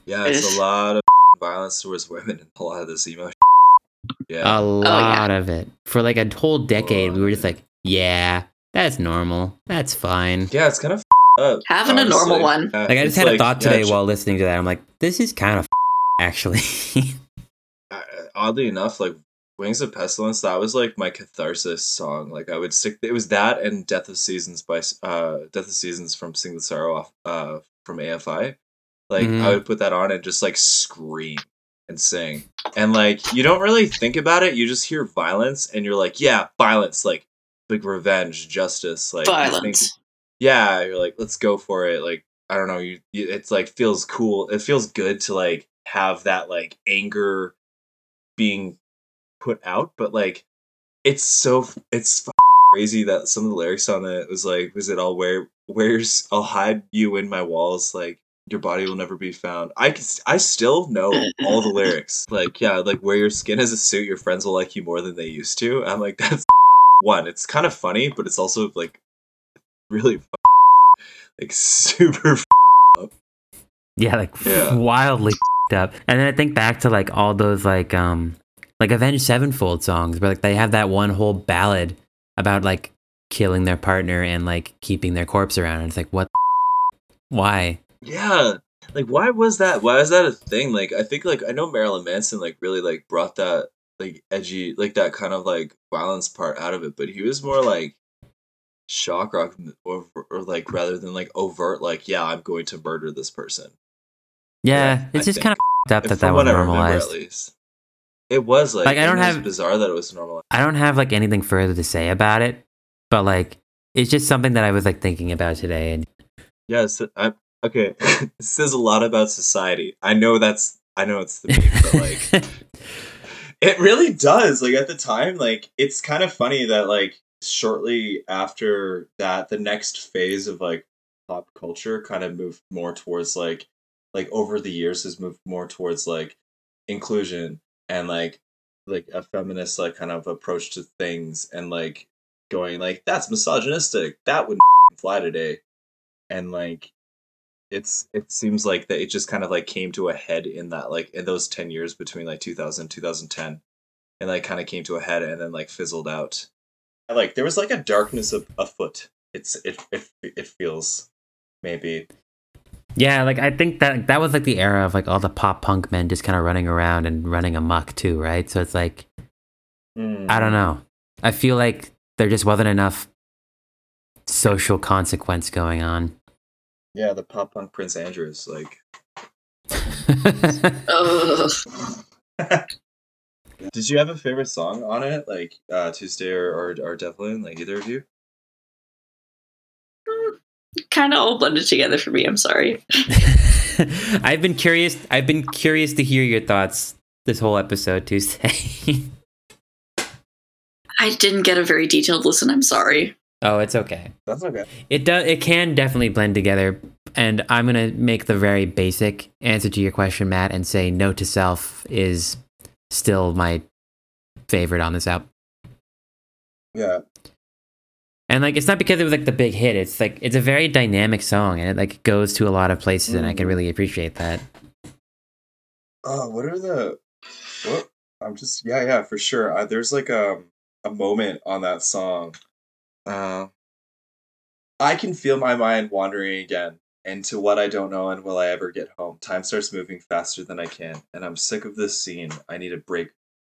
Yeah, it's Ish. a lot of violence towards women and a lot of this emo. Yeah, A Oh, yeah. lot of it for like a whole decade. We were just like, yeah, that's normal, that's fine. yeah, it's kind of up. Having a normal one. Yeah, Like I just it's had a thought today j- while listening to that. I'm like, this is kind of actually. uh, oddly enough, like Wings of Pestilence, that was like my catharsis song. Like I would stick. It was that and Death of Seasons by uh Death of Seasons from Sing the Sorrow off uh from AFI. Like Mhm. I would put that on and just like scream and sing. And like you don't really think about it. You just hear violence and you're like, yeah, violence, like like revenge, justice, like you think- Violence. yeah, you're like, let's go for it. Like, I don't know, you, you it's like feels cool. It feels good to like have that like anger being put out, but like it's so it's f- crazy that some of the lyrics on it was like, was it all where where's I'll hide you in my walls, like your body will never be found. I I still know all the lyrics. Like, yeah, like wear your skin as a suit, your friends will like you more than they used to. I'm like, that's one. It's kind of funny, but it's also like really like super up. yeah, like Yeah. wildly up. And then I think back to like all those like um like Avenged Sevenfold songs where like they have that one whole ballad about like killing their partner and like keeping their corpse around. And it's like what? Why? Yeah like why was that why is that a thing like i think like i know marilyn manson like really like brought that like edgy like that kind of like violence part out of it but he was more like shock rock or, or like rather than like overt like yeah i'm going to murder this person Yeah, Yeah, it's I just kind of up that that was I remember, normalized. at least it was like, Like, I don't was have- bizarre that it was normalized I don't have like anything further to say about it, but like it's just something that I was like thinking about today. And Yes, I, okay. this says a lot about society. I know that's I know it's the meme, but like it really does. Like at the time, like it's kind of funny that like shortly after that, the next phase of like pop culture kind of moved more towards like like over the years has moved more towards like inclusion and like like a feminist like kind of approach to things and like going like that's misogynistic that would fly today and like it's it seems like that it just kind of like came to a head in that like in those 10 years between like 2000 2010 and like kind of came to a head and then like fizzled out And, like there was like a darkness of afoot it's it it, it feels maybe Yeah, like I think that that was like the era of like all the pop punk men just kind of running around and running amok too, right? So it's like Mm. I don't know. I feel like there just wasn't enough social consequence going on. Yeah the pop punk prince andrews like did you have a favorite song on it like uh tuesday or or, or devlin like either of you kind of all blended together for me. I'm sorry. I've been curious. I've been curious to hear your thoughts this whole episode Tuesday. I didn't get a very detailed listen. I'm sorry. Oh, it's okay. that's okay It does. It can definitely blend together. And I'm gonna make the very basic answer to your question, Matt, and say "Note to Self" is still my favorite on this album. yeah And like, it's not because it was like the big hit. It's like it's a very dynamic song, and it like goes to a lot of places, and I can Mm. really appreciate that. Oh, what are the? What? I'm just yeah, yeah, for sure. Uh, there's like a a moment on that song. Uh, I can feel my mind wandering again into what I don't know and will I ever get home. Time starts moving faster than I can, and I'm sick of this scene. I need to break.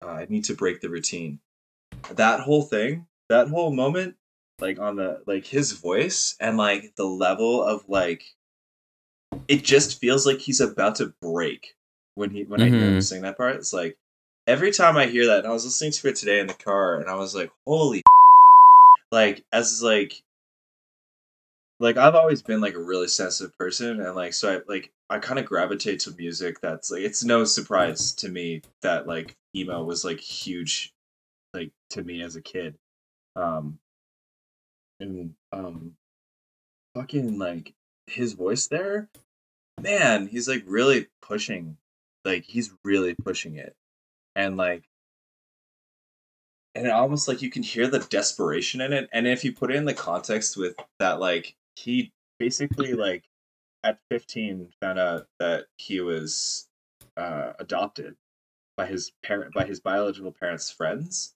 Uh, I need to break the routine. That whole thing, that whole moment, like on the like his voice and like the level of like, it just feels like he's about to break when he when I hear him Mhm. sing that part. It's like every time I hear that, and I was listening to it today in the car, and I was like, holy, like as like, like I've always been like a really sensitive person, and like so I like I kind of gravitate to music that's like it's no surprise to me that like emo was like huge, like to me as a kid, um, and um, fucking like his voice there, man, he's like really pushing like he's really pushing it. And like and it almost like you can hear the desperation in it and if you put it in the context with that like he basically like at 15 found out that he was uh adopted by his parent by his biological parents friends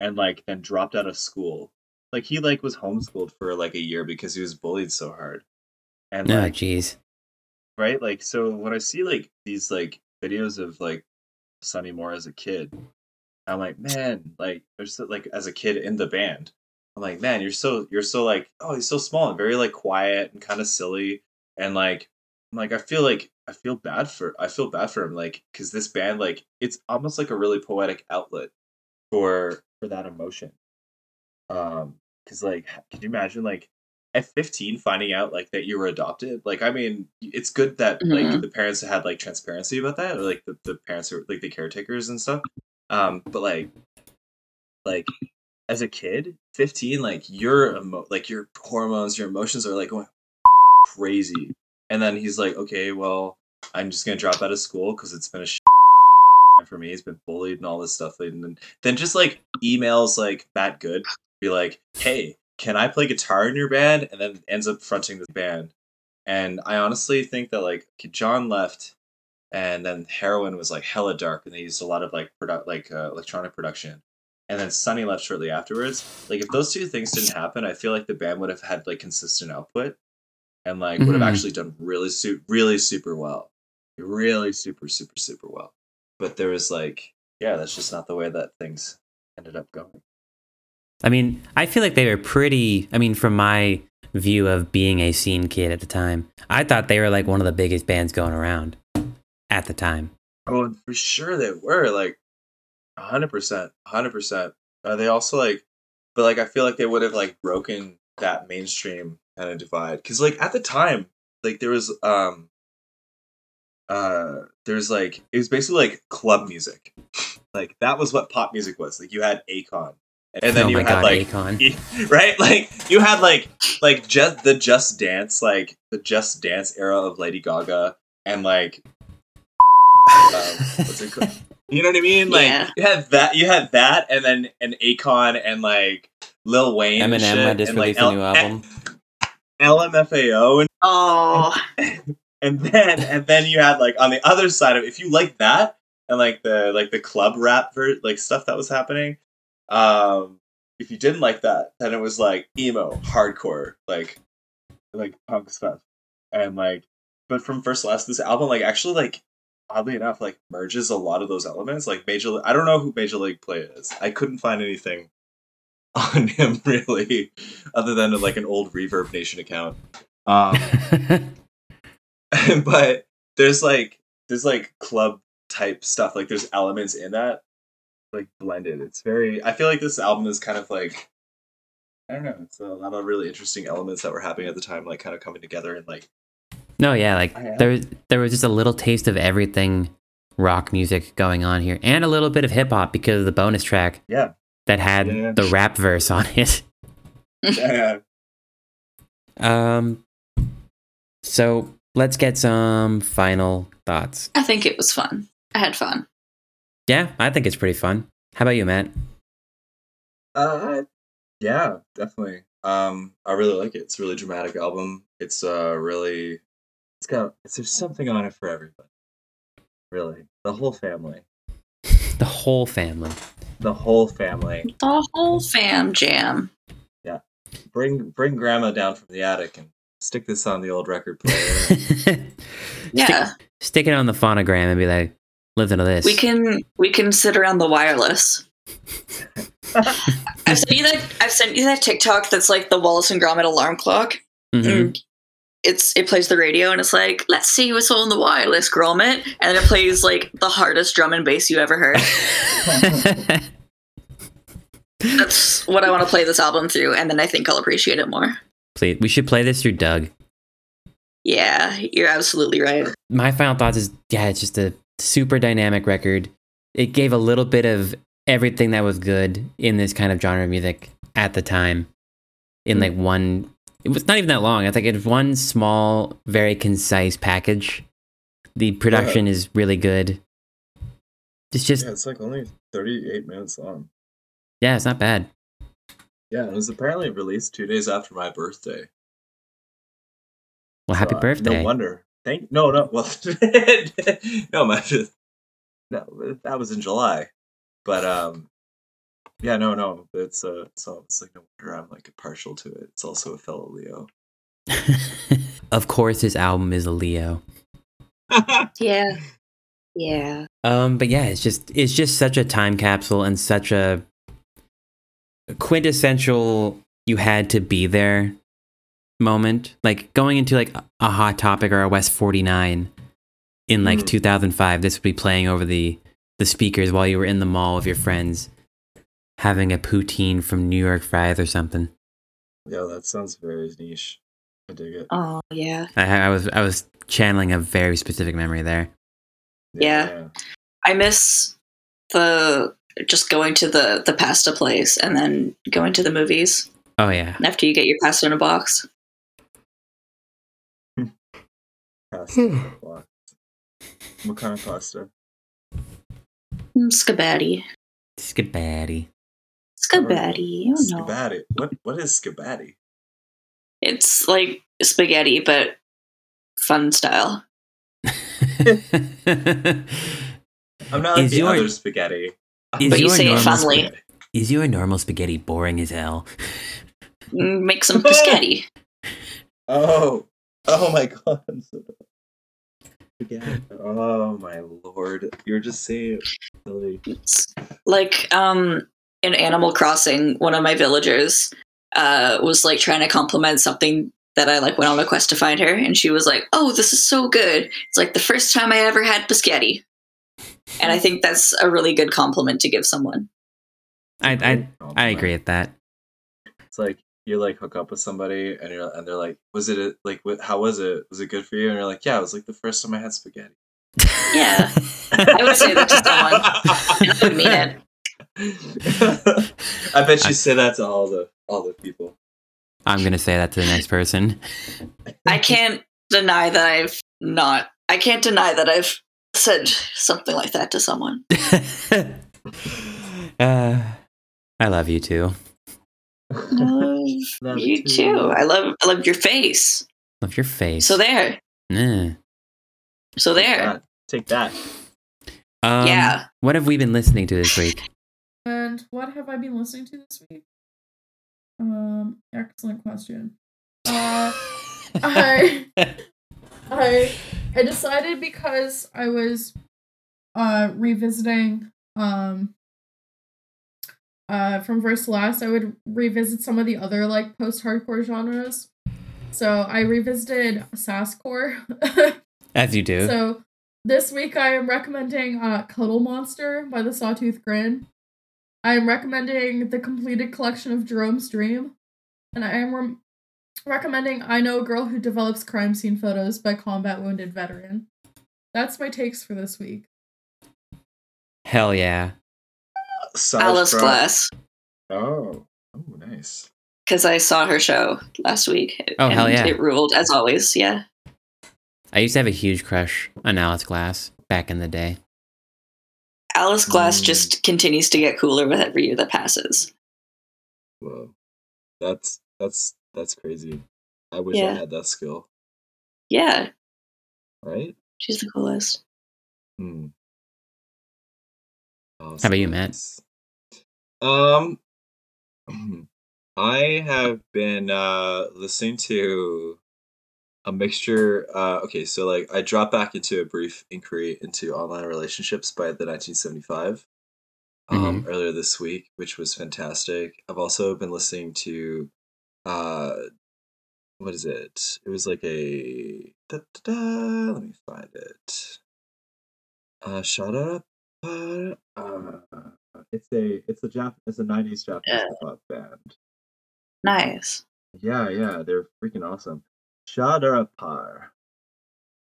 and like then dropped out of school like he like was homeschooled for like a year because he was bullied so hard and Oh, like jeez. right? Like, so when I see like these like videos of like Sonny Moore as a kid, I'm like, man, like there's so, like as a kid in the band, I'm like, man, you're so you're so like, oh, he's so small and very like quiet and kind of silly, and like, I'm like I feel like I feel bad for I feel bad for him, like, because this band like it's almost like a really poetic outlet for for that emotion. Um, because like, can you imagine like at 15 finding out like that you were adopted like i mean it's good that like Mhm. the parents had like transparency about that or like the, the parents are like the caretakers and stuff um but like like as a kid 15 like your emo- like your hormones your emotions are like going crazy and then he's like okay well i'm just gonna drop out of school because it's been a for me he's been bullied and all this stuff and then, then just like emails like that good be like hey can I play guitar in your band? And then ends up fronting the band. And I honestly think that like John left, and then Heroin was like hella dark, and they used a lot of like produ- like uh, electronic production. And then Sonny left shortly afterwards. Like if those two things didn't happen, I feel like the band would have had like consistent output, and like would have Mhm. actually done really su- really super well, really super super super well. But there was like yeah, that's just not the way that things ended up going. I mean, I feel like they were pretty. I mean, from my view of being a scene kid at the time, I thought they were like one of the biggest bands going around at the time. Oh, for sure they were like, hundred percent, hundred percent. Are they also like, but like I feel like they would have like broken that mainstream kind of divide because like at the time, like there was um, uh, there's like it was basically like club music, like that was what pop music was. Like you had Akon, and then oh you had god, like Akon. right? Like you had like like just the Just Dance, like the Just Dance era of Lady Gaga, and like um, what's it called? You know what I mean? Like Yeah. you had that, you had that, and then an Akon and like Lil Wayne. and Eminem shit, had just and, like, released a L- new and- album. LMFAO and Oh, and then and then you had like on the other side of if you like that and like the like the club rap ver- like stuff that was happening um if you didn't like that then it was like emo hardcore like like punk stuff and like but from first to last this album like actually like oddly enough like merges a lot of those elements. Like major i don't know who major league play is. I couldn't find anything on him really other than like an old reverb nation account. Um but there's like there's like club type stuff. Like there's elements in that like blended. It's very i feel like this album is kind of like i don't know. It's a lot of really interesting elements that were happening at the time like kind of coming together and like no, yeah, like there was there was just a little taste of everything rock music going on here, and a little bit of hip hop because of the bonus track yeah that had Yeah. the rap verse on it. yeah Um, so let's get some final thoughts. I think it was fun. I had fun. Yeah, I think it's pretty fun. How about you, Matt? uh yeah definitely um i really like it it's a really dramatic album it's uh really it's got it's there's something on it for everybody really the whole family The whole family. the whole family The whole fam jam. Yeah, bring bring grandma down from the attic and stick this on the old record player Stick, Yeah, stick it on the phonogram and be like, listen to this. we can we can sit around the wireless. I've sent you that I've sent you that TikTok that's like the Wallace and Gromit alarm clock. Mhm. It's it plays the radio and it's like, let's see what's on the wireless, Gromit. And then it plays like the hardest drum and bass you ever heard. That's what I want to play this album through, and then I think I'll appreciate it more. Please, we should play this through Doug. Yeah, you're absolutely right. My final thoughts is yeah, it's just a super dynamic record. It gave a little bit of everything that was good in this kind of genre of music at the time. In like one, it was not even that long. I think it's one small, very concise package. The production is really good. It's just yeah it's like only 38 minutes long yeah, it's not bad. yeah it was apparently released two days after my birthday Well, happy So, uh, birthday! No wonder. Thank no no well no my no that was in July, but um yeah no no it's uh so it's like no wonder I'm like partial to it. It's also a fellow Leo. of course, this album is a Leo. Yeah. Yeah. Um, but yeah, it's just it's just such a time capsule and such a quintessential you had to be there moment. Like going into like a hot topic or a West 49 in like Mm. 2005, this would be playing over the the speakers while you were in the mall with your friends having a poutine from New York Fries or something. Yeah, that sounds very niche. I dig it. Oh yeah. I, I was I was channeling a very specific memory there. Yeah. I miss the just going to the the pasta place and then going to the movies Oh yeah. after you get your pasta in a box. Pasta. block. what kind of pasta? Mm, Scabatti. Skibaddy. Scabatti. Know. Scabatti. What what is scabatti? It's like spaghetti, but fun style. I'm not like Is the your- other spaghetti. is But you your say it normal funly. spaghetti. Is your normal spaghetti boring as hell? Mm, Make some spaghetti. Oh, oh my god! I'm so dumb. Spaghetti. Oh my lord! You're just saying silly. It's like um in Animal Crossing, one of my villagers uh was like trying to compliment something that I like went on a quest to find her, and she was like, "Oh, this is so good! It's like the first time I ever had biscotti." And I think that's a really good compliment to give someone. I I, I agree with that. It's like you like hook up with somebody and you're and they're like, "Was it a, like what, how was it? Was it good for you?" And you're like, "Yeah, it was like the first time I had spaghetti." Yeah. I would say that to someone. I would mean it. I bet you say that to all the all the people. I'm gonna say that to the next person. I can't deny that I've not. I can't deny that I've said something like that to someone. uh, I love you too. Love Love you too. I love I love your face. Love your face. So there. Eh. So Take there. that. Take that. Um, Yeah. What have we been listening to this week? And what have I been listening to this week? Um, excellent question. Uh, I I I decided because I was uh revisiting um uh from first to last, I would revisit some of the other like post-hardcore genres. So I revisited Sasscore. As you do. So this week I am recommending uh, Cuddle Monster by the Sawtooth Grin. I am recommending the completed collection of Jerome's Dream. And I am rem- recommending I Know a Girl Who Develops Crime Scene Photos by Combat Wounded Veteran. That's my takes for this week. Hell yeah. Size Alice drop. Glass. Oh. Oh, nice. Because I saw her show last week. Oh, hell yeah. It ruled, as always. Yeah. I used to have a huge crush on Alice Glass back in the day. Alice Glass Mm. just continues to get cooler with every year that passes. Whoa. That's that's that's crazy. I wish I had that skill. Yeah. Right? She's the coolest. Hmm. How about you, Matt? Um, I have been uh listening to a mixture. Uh, okay, so like I dropped back into a brief inquiry into online relationships by the 1975 um earlier this week, which was fantastic. I've also been listening to uh what is it? It was like a da, da, da, let me find it. Uh shut up. Uh, it's a it's a Jap it's a 90s Japanese Yeah. hip hop band. Nice. Yeah, yeah, they're freaking awesome. Scha Dara Parr.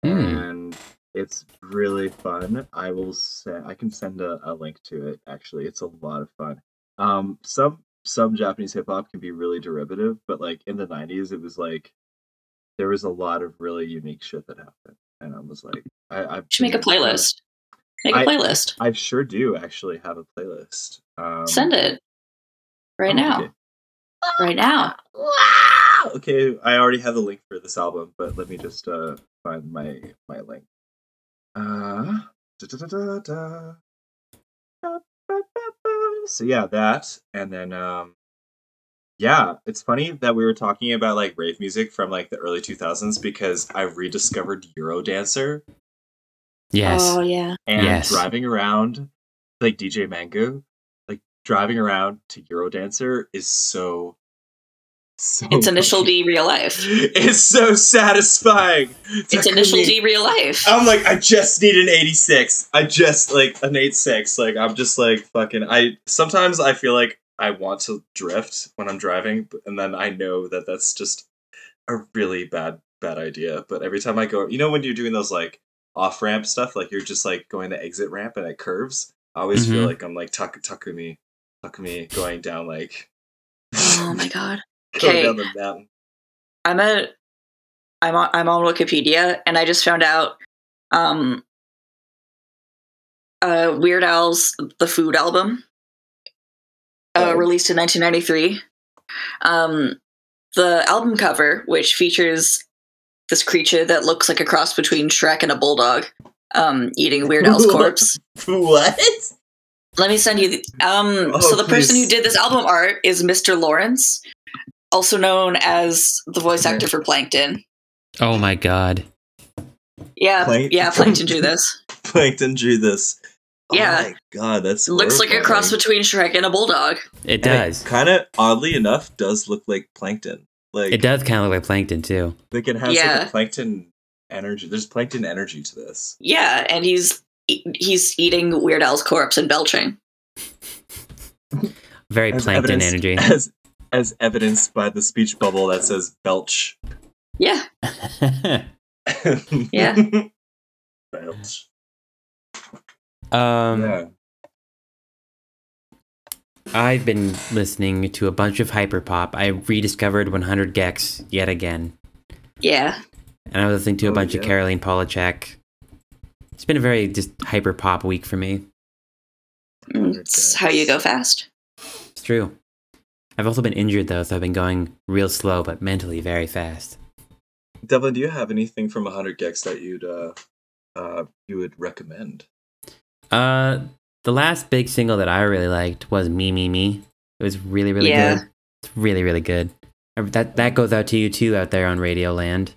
Hmm. And it's really fun. I will send I can send a, a link to it actually. It's a lot of fun. Um some some Japanese hip hop can be really derivative, but like in the nineties it was like there was a lot of really unique shit that happened. And I was like I I Should make a playlist. Make a I- playlist. I sure do actually have a playlist. Um Send it. Right oh, now. okay. Right now. Wow. Okay, I already have the link for this album, but let me just uh find my my link. Uh da, da, da, da, da. Ba, ba, ba, ba. So yeah, that and then um yeah, it's funny that we were talking about like rave music from like the early 2000s because I rediscovered Eurodancer Yes. Oh yeah. and Yes. driving around like DJ Mango, like driving around to Eurodancer is so so It's initial D real life. It's so satisfying. It's initial D real life. I'm like, I just need an 86. I just like an 86. Like I'm just like fucking. I sometimes I feel like I want to drift when I'm driving, and then I know that that's just a really bad bad idea. But every time I go, you know, when you're doing those like off ramp stuff, like you're just like going the exit ramp and it curves. I always feel Mhm. like I'm like tak- Takumi, Takumi going down like Oh my god. Okay. down the mountain. I'm a I'm on I'm on Wikipedia and I just found out um uh Weird Al's The Food album uh Oh. released in 1993. Um the album cover which features this creature that looks like a cross between Shrek and a bulldog um eating Weird Al's corpse. What? Let me send you the um Oh, so the person who did this album art is Mr. Lawrence, also known as the voice actor for Plankton. Oh my god. Yeah, Plank- yeah, Plankton drew this. Plankton drew this. Oh yeah. Oh my god, that's Looks like a cross between Shrek and a bulldog. It does. Kind of oddly enough, does look like plankton. Like It does kind of look like plankton too. Like it has like a plankton energy. There's plankton energy to this. Yeah, and he's he's eating Weird Al's corpse and belching. Very As plankton evidence- energy. as as evidenced by the speech bubble that says belch. Yeah, Yeah. belch. um, yeah. I've been listening to a bunch of hyperpop. I rediscovered 100 gecs yet again, yeah. and I was listening to a Oh, bunch of yeah. Caroline Polachek. It's been a very just hyperpop week for me. Mm, It's how you go fast. It's true. I've also been injured though, so I've been going real slow, but mentally very fast. Devlin, do you have anything from 100 gecs that you'd uh, uh, you would recommend? Uh, the last big single that I really liked was "Me Me Me." It was really really Yeah. good. It's really really good. That that goes out to you too out there on Radio Land.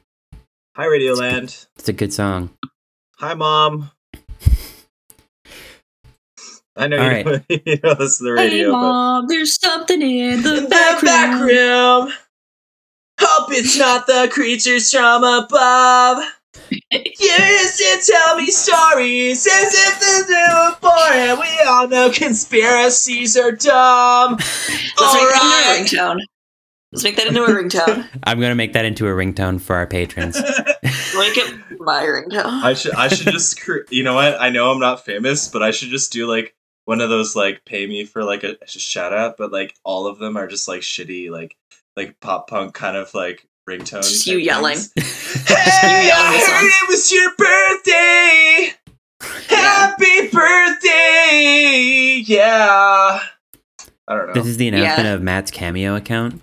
Hi, Radio Radioland. It's a good song. Hi, mom. I know All you, know, you know this is the radio, hey, but mom, there's something in the, in the back, back room. room. Hope it's not the creatures from above. You used to tell me stories as if this were boring. We all know conspiracies are dumb. Let's make that into a ringtone. Let's make that into a ringtone. I'm gonna make that into a ringtone for our patrons. Make it my ringtone. I should I should just cre- you know what I know I'm not famous but I should just do like one of those like pay me for like a, a shout out but like all of them are just like shitty like like pop punk kind of like ringtone. Just you yelling. things. Hey, yelling I heard it was your birthday. Happy birthday! Yeah. I don't know. This is the announcement Yeah. of Matt's cameo account.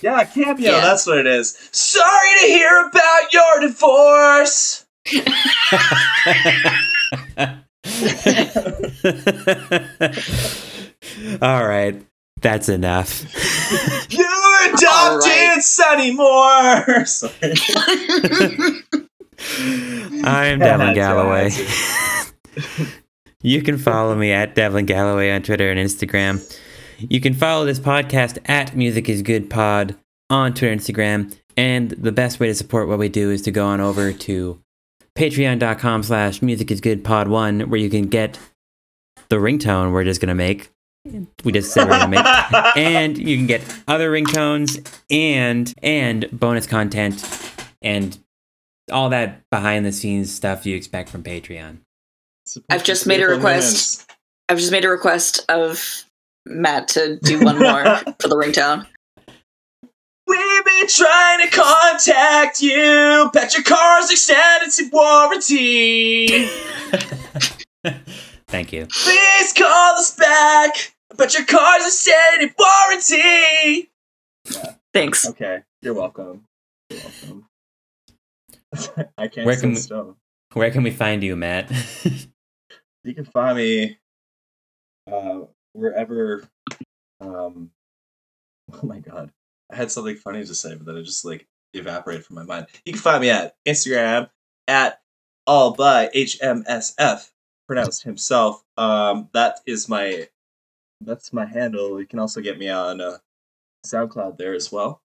yeah, cameo. Yeah. That's what it is. Sorry to hear about your divorce. All right, that's enough. You're adopted All right. Sonny Moore. I'm Yeah, Devlin Galloway. you can follow me at Devlin Galloway on Twitter and Instagram. You can follow this podcast at Music Is Good Pod on Twitter and Instagram. And the best way to support what we do is to go on over to patreon.com slash music is good pod one where you can get the ringtone we're just gonna make. We just said we're gonna make. and you can get other ringtones and and bonus content and all that behind the scenes stuff you expect from Patreon. I've just made a request. I've just made a request of Matt to do one more for the ringtone. We've been trying to contact you. Bet your car's extended to warranty. Thank you. Please call us back. Bet your car's extended warranty. Thanks. Okay, you're welcome. You're welcome. I can't Where sit can- still. Where can we find you, Matt? You can find me uh, wherever. Um, oh my god, I had something funny to say, but then it just like evaporated from my mind. You can find me at Instagram at all by HMSF, pronounced himself. Um, that is my that's my handle. You can also get me on uh, SoundCloud there as well.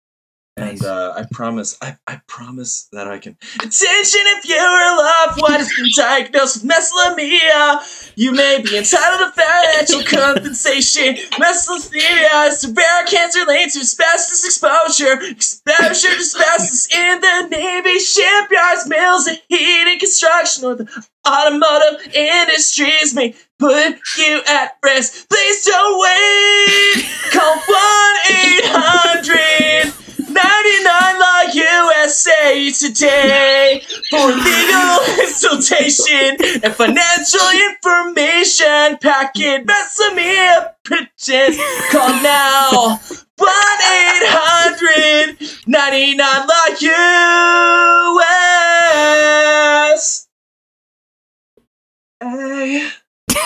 Nice. And uh, I promise, I, I promise that I can. Attention if you're a loved one has been diagnosed with mesothelioma. You may be entitled to financial compensation. Mesothelioma is a rare cancer linked to asbestos exposure. Exposure to asbestos in the Navy, shipyards, mills, and heating construction, or the automotive industries may put you at risk. Please don't wait. Call 1 800 99 Law USA today for legal consultation and financial information. Packet Mesomeria Bridges. Call now 1 800 99 Law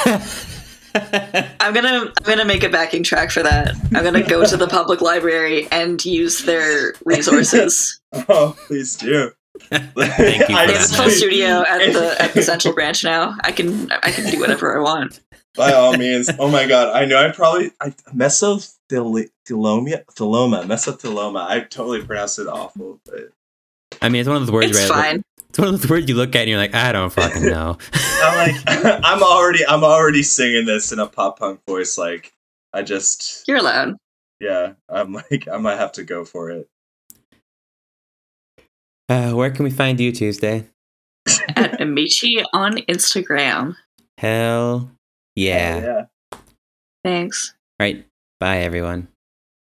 US. I'm gonna I'm gonna make a backing track for that. I'm gonna go to the public library and use their resources. Oh, please do. Thank you for I They have a full studio at the at the central branch now. I can I can do whatever I want. By all means. Oh my god. I know I probably I mesotheloma theloma. Mesotheloma. I totally pronounced it awful, but I mean, it's one of those words It's where fine. It's one of those words you look at and you're like, I don't fucking know. I'm like I'm already I'm already singing this in a pop punk voice. Like I just You're allowed. yeah, I'm like I might have to go for it. Uh, where can we find you Tuesday? At Amici on Instagram. Hell yeah. yeah. Thanks. Right. Bye, everyone.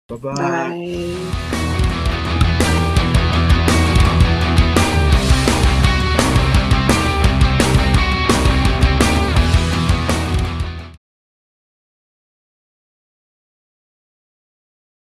Bye-bye. Bye.